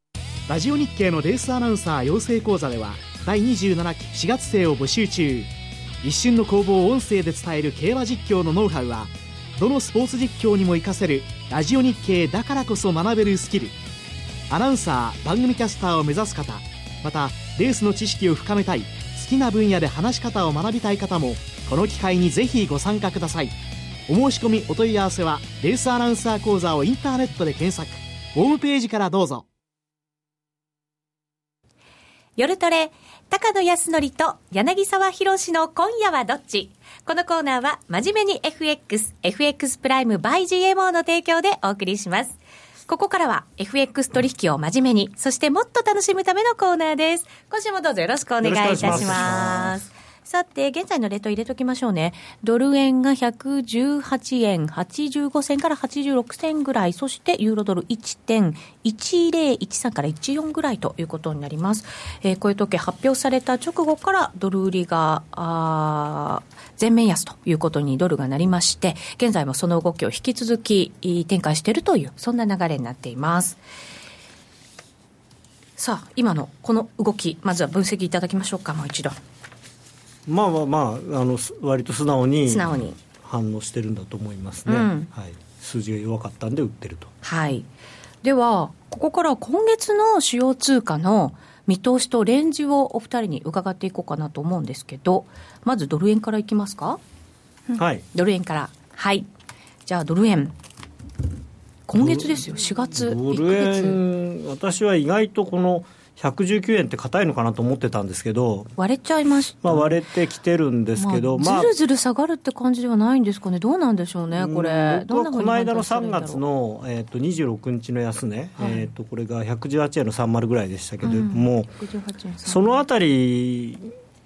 ラジオ日経のレースアナウンサー養成講座では第27期4月生を募集中。一瞬の攻防を音声で伝える競馬実況のノウハウはどのスポーツ実況にも活かせるラジオ日経だからこそ学べるスキル。アナウンサー番組キャスターを目指す方またレースの知識を深めたい好きな分野で話し方を学びたい方もこの機会にぜひご参加ください。お申し込みお問い合わせはレースアナウンサー講座をインターネットで検索。ホームページからどうぞ。夜トレ、高野康則と柳沢博士の今夜はどっち？このコーナーは真面目に FX、FX プライム by GMO の提供でお送りします。ここからは FX 取引を真面目に、そしてもっと楽しむためのコーナーです。今週もどうぞよろしくお願いいたします。さて、現在のレート入れときましょうね。ドル円が118円85銭から86銭ぐらい、そしてユーロドル1.1013から14ぐらいということになります。えー、こういう時計発表された直後からドル売りが、あ全面安ということにドルがなりまして、現在もその動きを引き続き展開しているという、そんな流れになっています。さあ、今のこの動き、まずは分析いただきましょうか、もう一度。まあまあまああの割と素直に素直に。反応してるんだと思いますね、うん、はい、数字が弱かったんで売ってると。はい。では、ここから今月の主要通貨の見通しとレンジをお二人に伺っていこうかなと思うんですけど、まずドル円からいきますか、はい、ドル円から、はい、じゃあドル円、今月ですよ、4月、ドル円、私は意外とこの119円って硬いのかなと思ってたんですけど、割れちゃいました、まあ、割れてきてるんですけど、まあ、ずるずる下がるって感じではないんですかね、どうなんでしょうね、これ、この間の3月の、えー、と26日の安値、はい、えー、とこれが118円の30ぐらいでしたけども、うん、そのあたり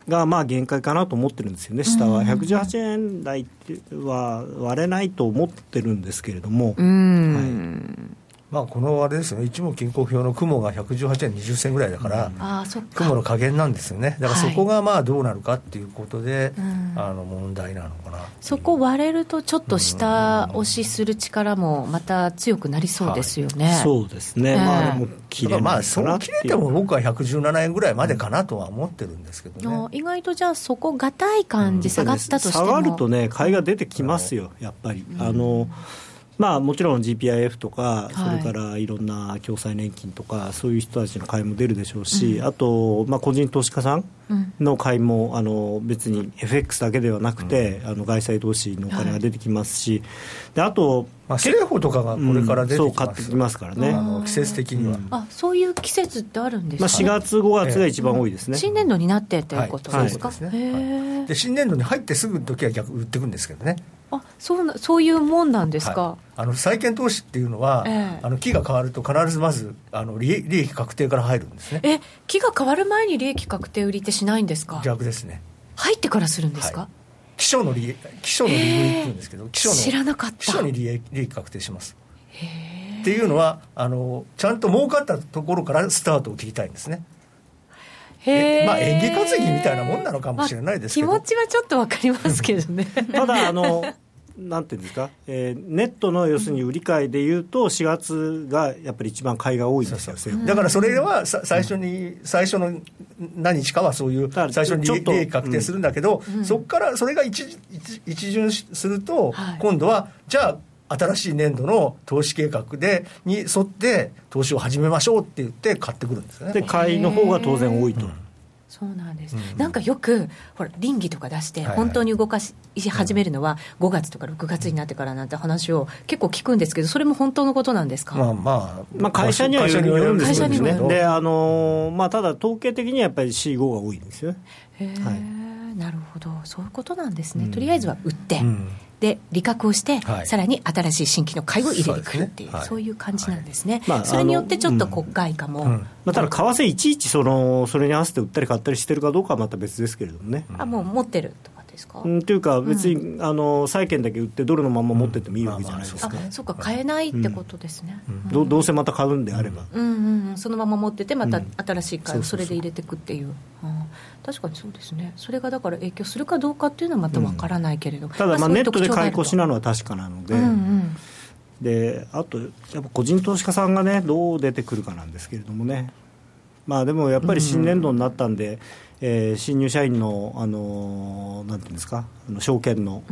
がまあ限界かなと思ってるんですよね、下は。118円台は割れないと思ってるんですけれども。はいまあ、このあれですよね、一目均衡表の雲が118円20銭ぐらいだから、うん、あ雲の加減なんですよね、だからそこがまあどうなるかっていうことで、はい、あの問題なのかな。そこ割れると、ちょっと下押しする力もまた強くなりそうですよね。はい、そうですね、えー、まあ、でも切れまあ、そう切れても僕は117円ぐらいまでかなとは思ってるんですけどね。意外とじゃあ、そこがたい感じ、下がったとしても、下がるとね、買いが出てきますよ、やっぱり。あのまあ、もちろん GPIF とか、それからいろんな共済年金とか、そういう人たちの買いも出るでしょうし、うん、あと、まあ、個人投資家さんの買いも、あの別に FX だけではなくて、あの外債投資のお金が出てきますし、であと、まあ、政府とかがこれから出てきます、うん、そう買ってきますからね、あの季節的には、あそういう季節ってあるんですか、まあ、4月、5月が一番多いですね、新年度になってということですか、はい。はい、で新年度に入ってすぐの時は逆売ってくるんですけどね。あそうなそういうもんなんですか、はい、あの債券投資っていうのは、えー、あの期が変わると必ずまずあの利利益確定から入るんですね。え期が変わる前に利益確定売りってしないんですか？逆ですね。入ってからするんですか、はい、基礎の利基礎の利売りっていうんですけど基礎の知らなかった。基礎に利益利益確定します。っていうのはあのちゃんと儲かったところからスタートを切りたいんですねまあ演技担ぎみたいなもんなのかもしれないですけど、まあ、気持ちはちょっと分かりますけどね。ただあのなんていうんですか、えー、ネットの要するに売り買いでいうと、4月がやっぱり一番買いが多いんですよ、だからそれはさ最初に、最初の何日かはそういう、最初に利益確定するんだけど、うん、そこからそれが一一巡すると、はい、今度は、じゃあ、新しい年度の投資計画でに沿って投資を始めましょうって言って買ってくるんですよね。で買いの方が当然多いと。うんそうなんです、うん、なんかよくほら倫理とか出して本当に動かし始めるのは5月とか6月になってからなんて話を結構聞くんですけどそれも本当のことなんですか、まあまあ、まあ、会社にはよるんですよね。であの、まあ、ただ統計的にはやっぱり C5 が多いんですよね。へえ、はい、なるほど。そういうことなんですね、とりあえずは売って、うんで利確をして、はい、さらに新しい新規の買いを入れてくるっていう、そう、ね。はい、そういう感じなんですね、はい、それによってちょっと国外化も、うん。うん、まあ、ただ、為替いちいちそのそれに合わせて売ったり買ったりしてるかどうかはまた別ですけれどもね。あもう持ってるとですか、うん、というか、別に、うん、あの債券だけ売って、ドルのまま持っててもいいわけじゃないですか、あそうか、買えないってことですね、どどうせまた買うんであれば、うんうんうん、そのまま持ってて、また新しい買いをそれで入れていくっていう。確かにそうですね、それがだから影響するかどうかっていうのはまたわからないけれど、ただ、まあ、ネットで買い越しなのは確かなので、うんうん、であと、やっぱ個人投資家さんがね、どう出てくるかなんですけれどもね、まあ、でもやっぱり新年度になったんで、うんえー、新入社員の、あのー、なんていうんですか、あの証券の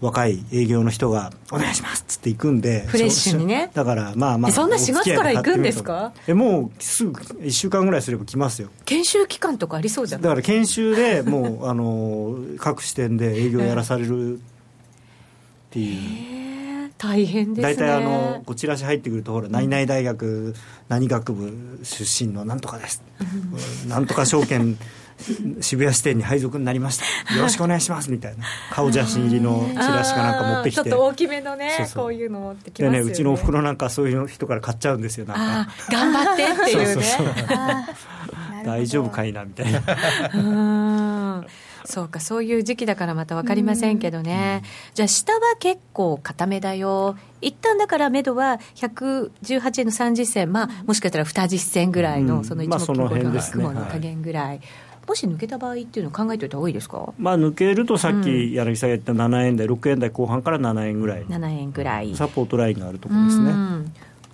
若い営業の人が、お願いしますっつって行くんで、フレッシュにね。だから、まあまあ、そんな4月から行くんですか？えもうすぐ1週間ぐらいすれば来ますよ。研修期間とかありそうじゃない？だから研修でもう、あのー、各支店で営業やらされるっていう。大変ですね。大体あのこちらし入ってくるとほら何々大学何学部出身のなんとかです、うん、なんとか証券渋谷支店に配属になりました。よろしくお願いします。みたいな。顔写真入りのチラシかなんか持ってきて。ちょっと大きめのねこういうの持ってきまね。うちのおふくろなんかそういう人から買っちゃうんですよ。なんか。頑張ってっていうね。大丈夫かいなみたいな。そうかそういう時期だからまた分かりませんけどね、じゃあ下は結構固めだよ。一旦だから目処は118円の30銭。まあもしかしたら2実銭ぐらいの、その一目金衡の雲の加減ぐらい、もし抜けた場合っていうのを考えておいた方がいいですか、まあ、抜けるとさっき柳さんが言った7円台、6円台後半から7円ぐらい、7円ぐらい。サポートラインがあるところですね。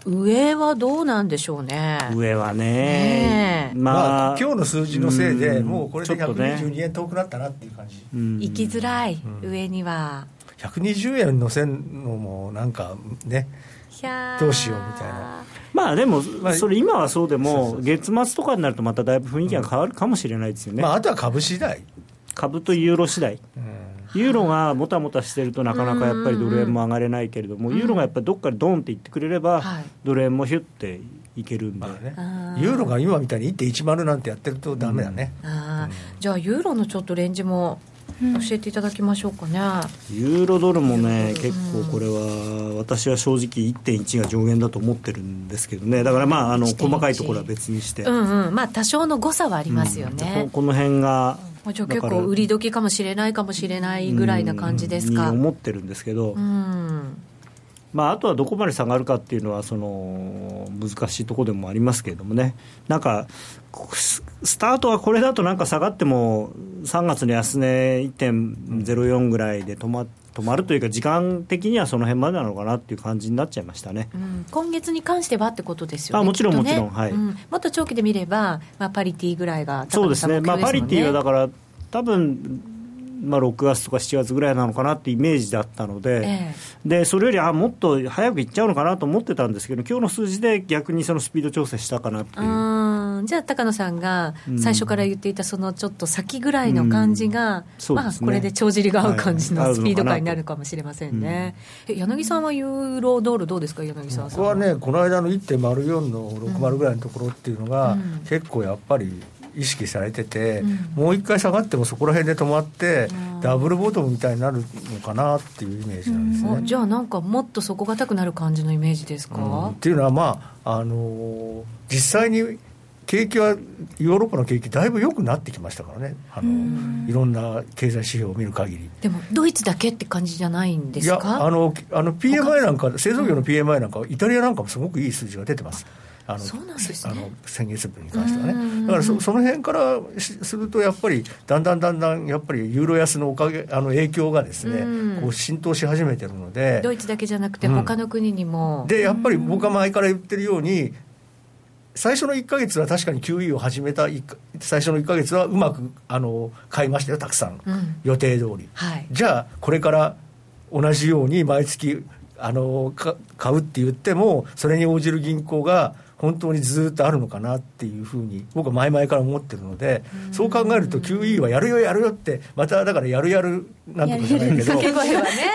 上はどうなんでしょうね。上はね、ねまあ、まあ、今日の数字のせいで、もうこれで122円遠くなったなっていう感じ。行きづらい、上には。120円のせんのもなんかね、どうしようみたいな。まあでも、それ今はそうでも、月末とかになるとまただいぶ雰囲気が変わるかもしれないですよね。まあ、あとは株次第。株とユーロ次第。ユーロがもたもたしてるとなかなかやっぱりドル円も上がれないけれども、ユーロがやっぱりどっかでドンっていってくれれば、ドル円もヒュッていけるんで、ね、ユーロが今みたいに1.10なんてやってるとだめだね、じゃあユーロのちょっとレンジも教えていただきましょうかね、ユーロドルもね、結構これは、私は正直1.1が上限だと思ってるんですけどね、だからまあ、あの細かいところは別にして、うんうん、まあ、多少の誤差はありますよね。うん、この辺がじゃ結構売り時かもしれないかもしれないぐらいな感じですか。思ってるんですけど、うんまあ、あとはどこまで下がるかっていうのはその難しいところでもありますけれどもね、なんかスタートはこれだとなんか下がっても3月の安値1.04ぐらいで止ま止まるというか時間的にはその辺までなのかなっていう感じになっちゃいましたね、うん、今月に関してはってことですよねあもちろんもちろん、はい、うん、もっと長期で見れば、まあ、パリティぐらいがそうですね、まあ、パリティはだから多分まあ、6月とか7月ぐらいなのかなってイメージだったので、えー、でそれよりあもっと早くいっちゃうのかなと思ってたんですけど、今日の数字で逆にそのスピード調整したかなっていう。じゃあ、高野さんが最初から言っていた、そのちょっと先ぐらいの感じが、うん、まあ、これで帳尻が合う感じのスピード感になるかもしれませんね。はい、柳さんはユーロドル、どうですか、柳沢さんは。僕はね、この間の1.04の60ぐらいのところっていうのが、結構やっぱり。意識されてて、うん、もう一回下がってもそこら辺で止まって、ダブルボトムみたいになるのかなっていうイメージなんですね、じゃあなんかもっと底堅くなる感じのイメージですか、うん、っていうのはまあ、あのー、実際に景気はヨーロッパの景気だいぶ良くなってきましたからね。あのいろんな経済指標を見る限り。でもドイツだけって感じじゃないんですか？いやあのあの PMI なんか製造業の PMI なんかイタリアなんかもすごくいい数字が出てますあの、ね、あの先月分に関してはね、だからそその辺からすると、やっぱりだんだんだんだん、やっぱりユーロ安のおかげあの影響がですね、こう浸透し始めてるので、ドイツだけじゃなくて、他の国にも。うん、で、やっぱり僕は前から言ってるように、最初の1か月は確かに QE を始めた最初の1か月はうまくあの買いましたよ、たくさん、うん、予定通り、はい、じゃあ、これから同じように毎月あの買うって言っても、それに応じる銀行が本当にずっとあるのかなっていうふうに僕は前々から思ってるので、うそう考えると QE はやるよやるよってまただからやるやるなんとかじゃな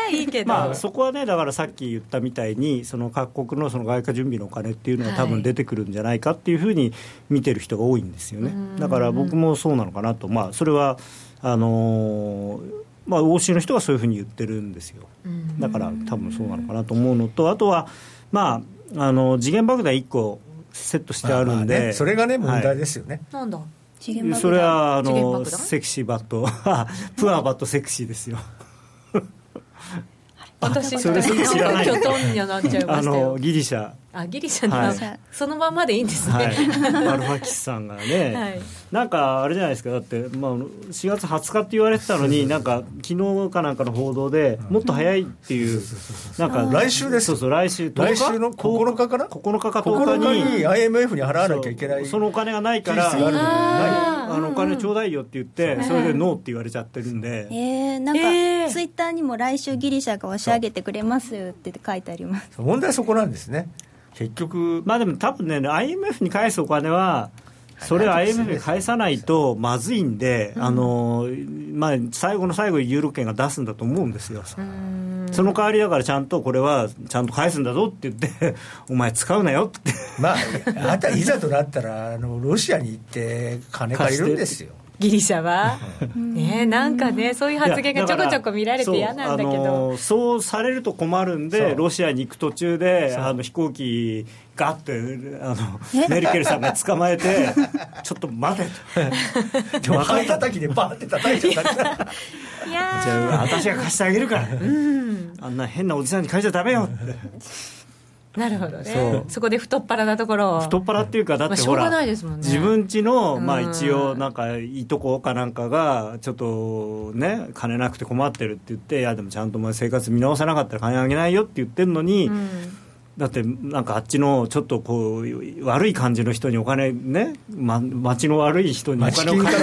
いけど。まあそこはねだからさっき言ったみたいにその各国のその外貨準備のお金っていうのが多分出てくるんじゃないかっていうふうに見てる人が多いんですよね、だから僕もそうなのかなと。まあそれはあのーまあ、欧州の人はそういうふうに言ってるんですよ、だから多分そうなのかなと思うのと、あとは、まあ、あの時限爆弾1個セットしてあるんで、ね、それがね問題ですよね、はい、なんだ？それはあのセクシーバット。プアバットセクシーですよ。私それ知らない。キョトンになっちゃいましたよ。ギリシャ。あギリシャに、はい、そのままでいいんですね、はい、アルファキスさんがね、はい、なんかあれじゃないですか。だって、まあ、4月20日って言われてたのになんか昨日かなんかの報道でもっと早いっていうなんか来週ですそうそう来週来週の9日かな？9日か10日に IMF に払わなきゃいけない。そのお金がないからあのお金ちょうだいよって言って、それでノーって言われちゃってるんで、えー、なんか、ツイッターにも来週ギリシャが押し上げてくれますって書いてあります。問題はそこなんですね。結局。まあでも多分ね IMF に返すお金はそれを IMF に返さないとまずいんで、あのまあ、最後の最後にユーロ圏が出すんだと思うんですよ。その代わりだからちゃんとこれはちゃんと返すんだぞって言って お前使うなよって。まああたいざとなったらあのロシアに行って金借りるんですよギリシャは、ね、なんかね、そういう発言がちょこちょこ見られて嫌なんだけど。そうされると困るんで、ロシアに行く途中で、あの飛行機、ガッてあのメルケルさんが捕まえて、ちょっと待てと、若い叩きでバーって叩いちゃったじゃあ、私が貸してあげるから、あんな変なおじさんに借りちゃだめよって。なるほどね。そこで太っ腹なところ太っ腹っていうかだってほら、まあね、自分家の、まあ、一応なんかいとこかなんかがちょっとね金なくて困ってるって言っていやでもちゃんと生活見直さなかったら金あげないよって言ってるのに、うんだってなんかあっちのちょっとこう悪い感じの人にお金ね、ま、町の悪い人にお金を借り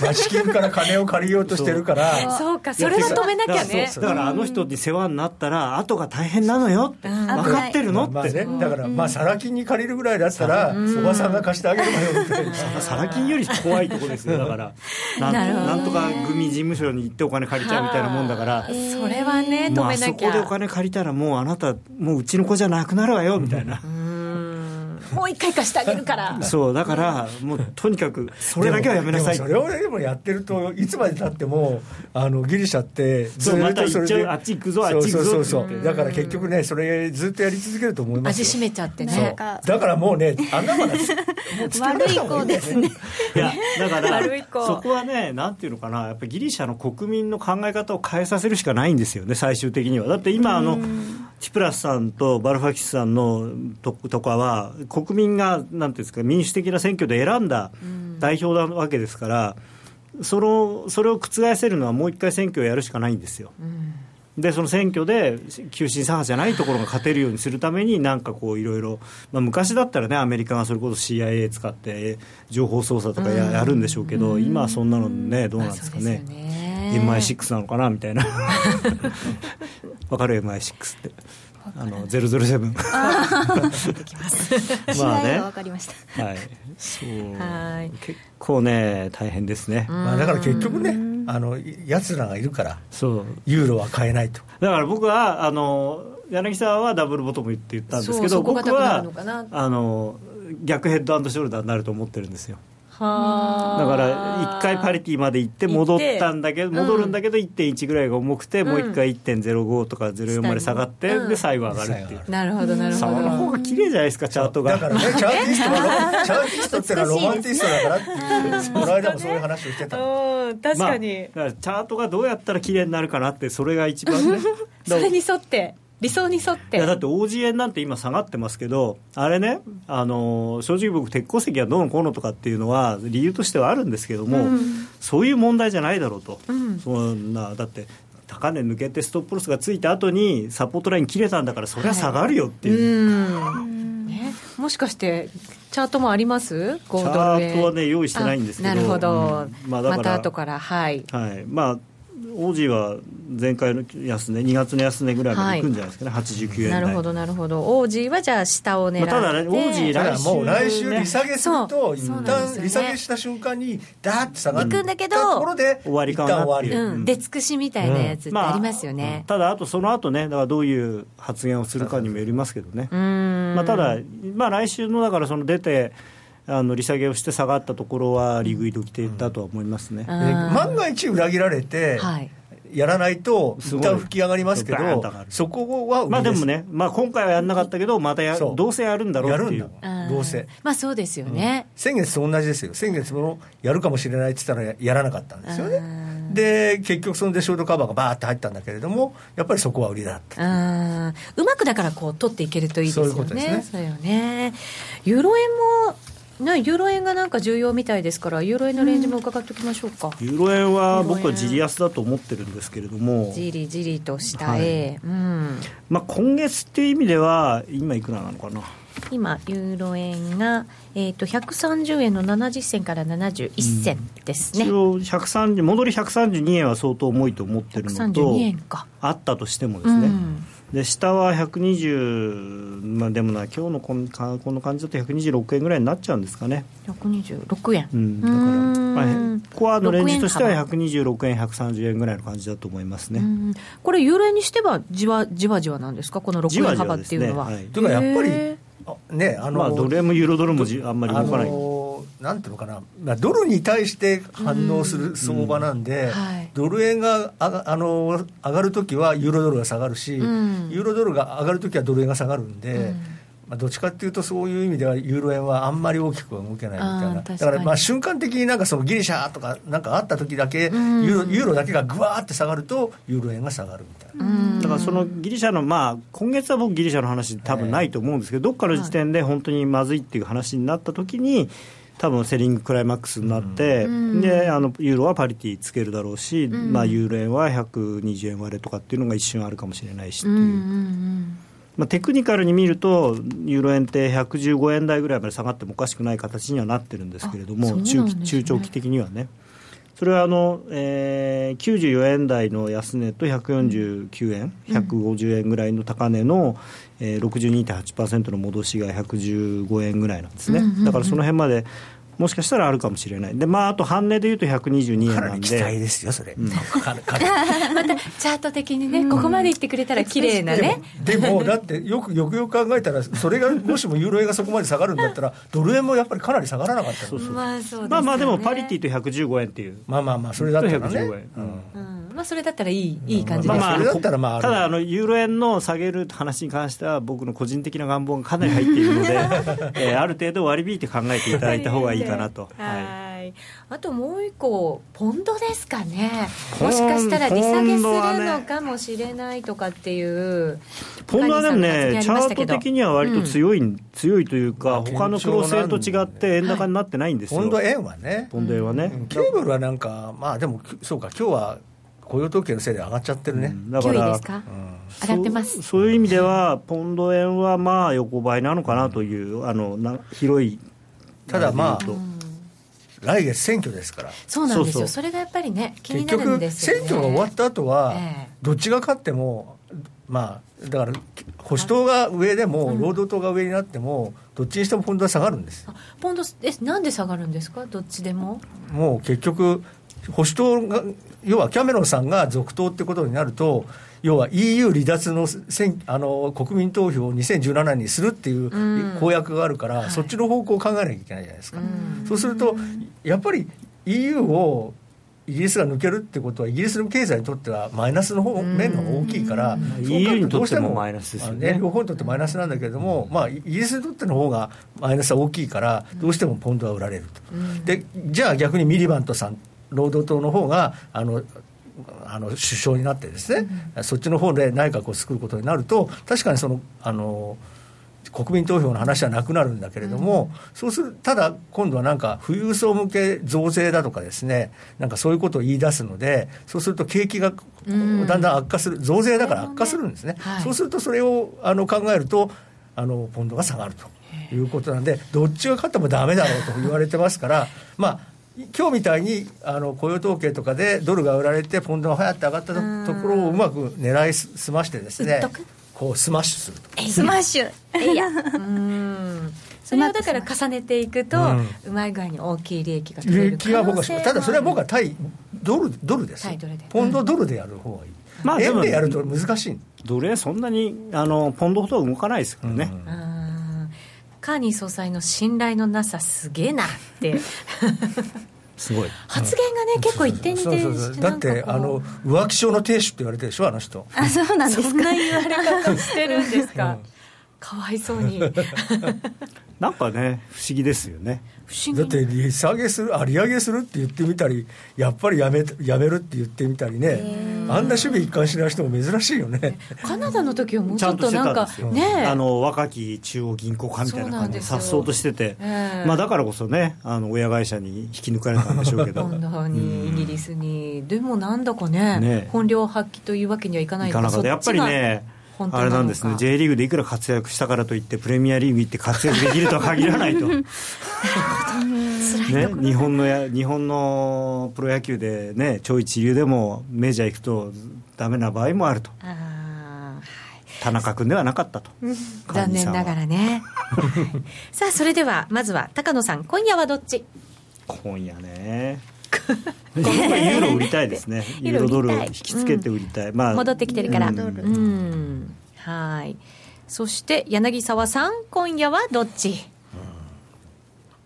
町金から金を借りようとしてるから。そう。かそれは止めなきゃね。だからあの人に世話になったら後が大変なのよって、分かってるのって、まあね、だからまあサラ金に借りるぐらいだったらおばさんが貸してあげるわよみたいなサラ金より怖いとこですよだからなんなんとか組事務所に行ってお金借りちゃうみたいなもんだから。それはね止めなきゃ、そこでお金借りたらもうあなたもううちの子じゃなくなるわよみたいな。もう一回貸してあげるから。そうだからもうとにかくそれだけはやめなさい。それをでもやってるといつまでたってもあのギリシャってずっとそれであっち行くぞあっち行くぞそうそうだから結局ねそれずっとやり続けると思います味しめちゃってね。だからもうねあ んなもん悪い子ですね。いやだからそこはねなんていうのかな。やっぱりギリシャの国民の考え方を変えさせるしかないんですよね最終的には。だって今あのチプラスさんとバルファキスさんのととかは国民がなんていうんですか民主的な選挙で選んだ代表なわけですから、そのそれを覆せるのはもう一回選挙をやるしかないんですよ。でその選挙で急進左派じゃないところが勝てるようにするためになんかこういろいろ昔だったらねアメリカがそれこそ CIA 使って情報操作とかや,、やるんでしょうけど、今はそんなのねどうなんですかね。MI6 なのかなみたいな わかる？MI6 ってあのゼロゼロセブン。まあね。わかりました。はい。そう。はい結構ね大変ですね。まあだから結局ねあの奴らがいるからそうユーロは買えないと。だから僕はあの柳沢はダブルボトムって言ったんですけど僕はあの逆ヘッドショルダーになると思ってるんですよ。だから1回パリティまで行って戻ったんだけど戻るんだけど1.1ぐらいが重くて、もう1回1.05とか04まで下がって、で最後上がるっていう。なるほどなるほど。その方が綺麗じゃないですかチャートが。だからねチャーティストがチャーティストってのはロマンティストだからっていうこの間もそういう話をしてた。確かに、まあ、チャートがどうやったら綺麗になるかなってそれが一番ね。それに沿って理想に沿って。いやだって OG 円なんて今下がってますけどあれねあの正直僕鉄鉱石がどうのこうのとかっていうのは理由としてはあるんですけども、うん、そういう問題じゃないだろうと、うん、そんなだって高値抜けてストップロスがついた後にサポートライン切れたんだからそりゃ下がるよっていう、はい。ね、もしかしてチャートもあります？チャートはね用意してないんですけど。なるほど、うん、まあ、また後からはい、はい。まあオージーは前回の安値、2月の安値ぐらいまでい。くんじゃないですかね、はい、89円なるほど、なるほど、オージーはじゃあ、下を狙って、まあ、ただね、オージー来週、もう来週、利下げすると、一旦利下げした瞬間に、だーって下がっていくんだけど、ところで、終わりかな。っていう、うん、出尽くしみたいなやつってありますよね、まあ、ただ、あとその後ね、だからどういう発言をするかにもよりますけどね、まあ、ただ、まあ、来週のだから、その出て、あの利下げをして下がったところは利食い時だとは思いますね、うん、万が一裏切られて、はい。やらないと、一旦吹き上がりますけど、そこはまあでもね、まあ、今回はやらなかったけど、またやどうせやるんだろうっていう。どうせ。まあそうですよね、うん、先月と同じですよ、先月もやるかもしれないって言ったらやらなかったんですよね。で結局そのデショートカバーがバーって入ったんだけれどもやっぱりそこは売りだったうまくだからこう取っていけるといいですよね。そういうことですね。そうよね。ユーロ円もね、ユーロ円がなんか重要みたいですから、ユーロ円のレンジも伺っておきましょうか、ユーロ円は僕はじり安だと思ってるんですけれども、じりじりと下へ、はい、うん。まあ、今月っていう意味では、今、いくらなのかな？今、ユーロ円が、えーと、130円の70銭から71銭ですね、うん、一応戻り132円は相当重いと思ってるのと、あったとしてもですね。うんで下は120、まあ、でもな、今日のこのこの感じだと126円ぐらいになっちゃうんですかね。126円、うん、だから、まあ、コアのレンジとしては126円、130円ぐらいの感じだと思いますね。これ、ユーロ円にしてはじわじわじわなんですか、この6円幅っていうのは。じわじわねはい、というか、やっぱりねあのまあ、ドル円もユーロドルもじあんまり動かない。なんていうのかな、まあ、ドルに対して反応する相場なんで、うん。はい、ドル円がああの上がるときはユーロドルが下がるし、うん、ユーロドルが上がるときはドル円が下がるんで。うん。まあ、どっちかっていうとそういう意味ではユーロ円はあんまり大きく動けないみたいな。だからまあ瞬間的になんかそのギリシャとかなんかあった時だけユーロユーロだけがぐわーって下がるとユーロ円が下がるみたいな。だからそのギリシャのまあ今月は僕ギリシャの話多分ないと思うんですけど、どっかの時点で本当にまずいっていう話になった時に多分セリングクライマックスになって、うん、であのユーロはパリティつけるだろうし、うん、まあ、ユーロ円は120円割れとかっていうのが一瞬あるかもしれないしっていう。うんうんうんまあ、テクニカルに見ると、ユーロ円って115円台ぐらいまで下がってもおかしくない形にはなってるんですけれども、ね、中中長期的にはね。それはあの、えー、94円台の安値と149円、150円ぐらいの高値の、えー、62.8%の戻しが115円ぐらいなんですね。だからその辺までもしかしたらあるかもしれない、でまあ、あと半値でいうと122円なんで、期待ですよ、それ、うん、またチャート的にね、ここまでいってくれたら綺麗なね。でも、だってよくよくよく考えたら、それがもしもユーロ円がそこまで下がるんだったら、ドル円もやっぱりかなり下がらなかったそうそうまあそう、ね、まあまあ、でもパリティと115円っていう、まあまあまあ、それだったらね。円、う。ん。まあ、それだったらいいいい感じです、まあ、まあ、ただただあの、ユーロ円の下げる話に関しては、僕の個人的な願望がかなり入っているので、えー、ある程度割り引いて考えていただいた方がいいかなと。はい。あともう一個、ポンドですかね、もしかしたら利下げするのかもしれないとかっていう、ポンドはでもね、チャート的には割と強い、うん、強いというか、他のクロス円と違って、円高になってないんですよ、ポンド円はね、ポンド円はね、ケーブルはなんか、まあでも、そうか、今日は雇用統計のせいで上がっちゃってるね、だからですか、上がってます。そういう意味では、ポンド円はまあ横ばいなのかなという、あのな広いただまあ、来月選挙ですから。そうなんですよ。それがやっぱりね気になるんですよ、ね、選挙が終わった後は、どっちが勝ってもまあだから保守党が上でも労働党が上になっても、どっちにしてもポンドは下がるんですポンドえなんで下がるんですか？どっちでも？もう結局保守党が要はキャメロンさんが続投ってことになると要は EU 離脱のあの国民投票を2017年にするっていう公約があるから、うん、そっちの方向を考えなきゃいけないじゃないですか、そうするとやっぱり EU をイギリスが抜けるってことはイギリスの経済にとってはマイナスの方面が大きいから、EU にとってもマイナスですよね。両方にとってマイナスなんだけれども、まあ、イギリスにとっての方がマイナスは大きいからどうしてもポンドは売られると、でじゃあ逆にミリバントさん労働党の方があのあの首相になってですね、うん、そっちの方で内閣を作ることになると確かにそのあの国民投票の話はなくなるんだけれども、うん、そうするただ今度はなんか富裕層向け増税だとかですねなんかそういうことを言い出すのでそうすると景気がだんだん悪化する、増税だから悪化するんですね、はい、そうするとそれをあの考えるとあのポンドが下がるということなんでどっちが勝ってもだめだろうと言われてますからまあ今日みたいにあの雇用統計とかでドルが売られてポンドが流行って上がったところをうまく狙いすましてですねこうスマッシュすると。スマッシュ。いや。うん。それをだから重ねていくと、うまい具合に大きい利益が取れる可能性ただそれは僕は対ドルドルです。ポンドドルでやる方がいい、まあ、円でやると難しい。ドル円そんなにあのポンドほどは動かないですからね、うんカーニー総裁の信頼のなさすげえなって。すごい。発言がね、結構一定に定してだってあの浮気症の亭主って言われてるでしょあの人。あそうなんですか。そんな言われ方してるんですか、うん、かわいそうに。なんかね不思議ですよねだって利下げするあ利上げするって言ってみたりやっぱりやめやめるって言ってみたりね。あんな守備一貫しない人も珍しいよね。カナダの時はもうちょっとなんかねあの若き中央銀行家みたいな感じでさっそうとしてて、まあ、だからこそねあの親会社に引き抜かれたんでしょうけど。本当にイギリスに。でもなんだかねね本領発揮というわけにはいかないいかなかった。やっぱりねあれなんですね。J リーグでいくら活躍したからといってプレミアリーグ行って活躍できるとは限らないと ね、日本のや日本のプロ野球でね超一流でもメジャー行くとダメな場合もあると。田中君ではなかったと。残念ながらね。さあそれではまずは高野さん今夜はどっち？今夜ね。ユーロ売りたいですね。ユーロドルを引きつけて売りたい、まあ、戻ってきてるから、うん、はい。そして柳沢さん今夜はどっち、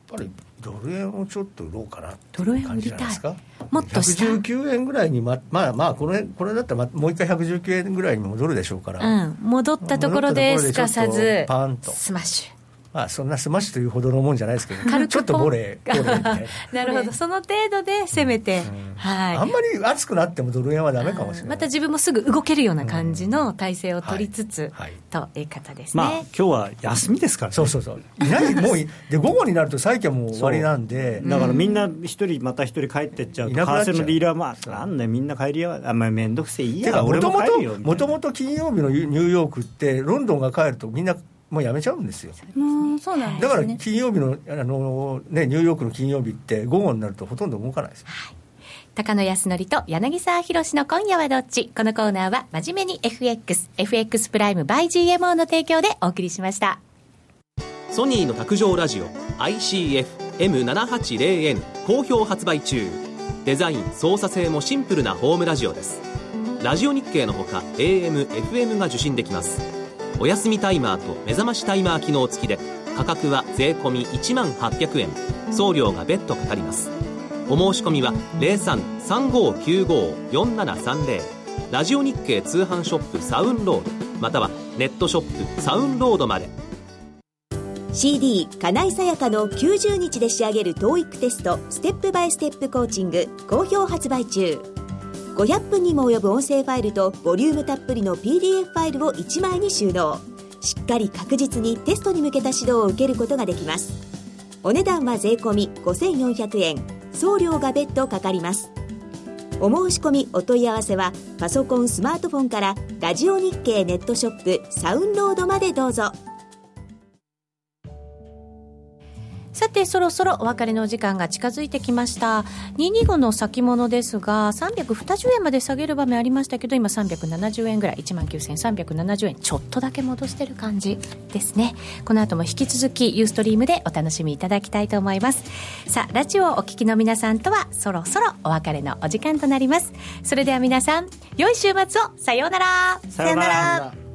ぱりドル円をちょっと売ろうかなドル円売りたい。もっと下。119円ぐらいにままあまあこれこれだったらもう一回119円ぐらいに戻るでしょうから、うん、戻ったところですかさずパンと。スマッシュまあ、そんなスマッシュというほどのもんじゃないですけど、ちょっとボレー、ボレーみたいな。なるほど、その程度で攻めて、はい。あんまり熱くなってもドル円はだめかもしれない。また自分もすぐ動けるような感じの体制を取りつつ、という方ですね。まあ、今日は休みですからね。そうそうそう。いない、もう、で、午後になると債券も終わりなんで。だからみんな一人、また一人帰ってっちゃうと、為替のディーラーは、まあ、なんでみんな帰りや、あんまり面倒くせえいいや、もともと、もともと金曜日のニューヨークって、ロンドンが帰るとみんな、もうやめちゃうんですよ。うんそうなん、ね、だから金曜日のあの、ね、ニューヨークの金曜日って午後になるとほとんど動かないです、はい、高野康則と柳沢博の今夜はどっち？このコーナーは真面目に FX FX プライム by GMO の提供でお送りしました。ソニーの卓上ラジオ ICFM780N 好評発売中。デザイン操作性もシンプルなホームラジオです。ラジオ日経のほか AM、FM が受信できますお休みタイマーと目覚ましタイマー機能付きで価格は税込1万800円。送料が別途かかります。お申し込みは0335954730ラジオ日経通販ショップサウンロード。またはネットショップサウンロードまで。CD 金井さやかの90日で仕上げる TOEIC テストステップバイステップコーチング好評発売中。500分にも及ぶ音声ファイルとボリュームたっぷりの PDF ファイルを1枚に収納。しっかり確実にテストに向けた指導を受けることができます。お値段は税込5400円。送料が別途かかります。お申し込みお問い合わせはパソコンスマートフォンからラジオ日経ネットショップサウンロードまでどうぞ。さて、そろそろお別れの時間が近づいてきました。225の先物ですが、320円まで下げる場面ありましたけど、今370円ぐらい、19,370円、ちょっとだけ戻してる感じですね。この後も引き続き、ユーストリームでお楽しみいただきたいと思います。さあ、ラジオをお聞きの皆さんとは、そろそろお別れのお時間となります。それでは皆さん、良い週末を、さようなら。さようなら。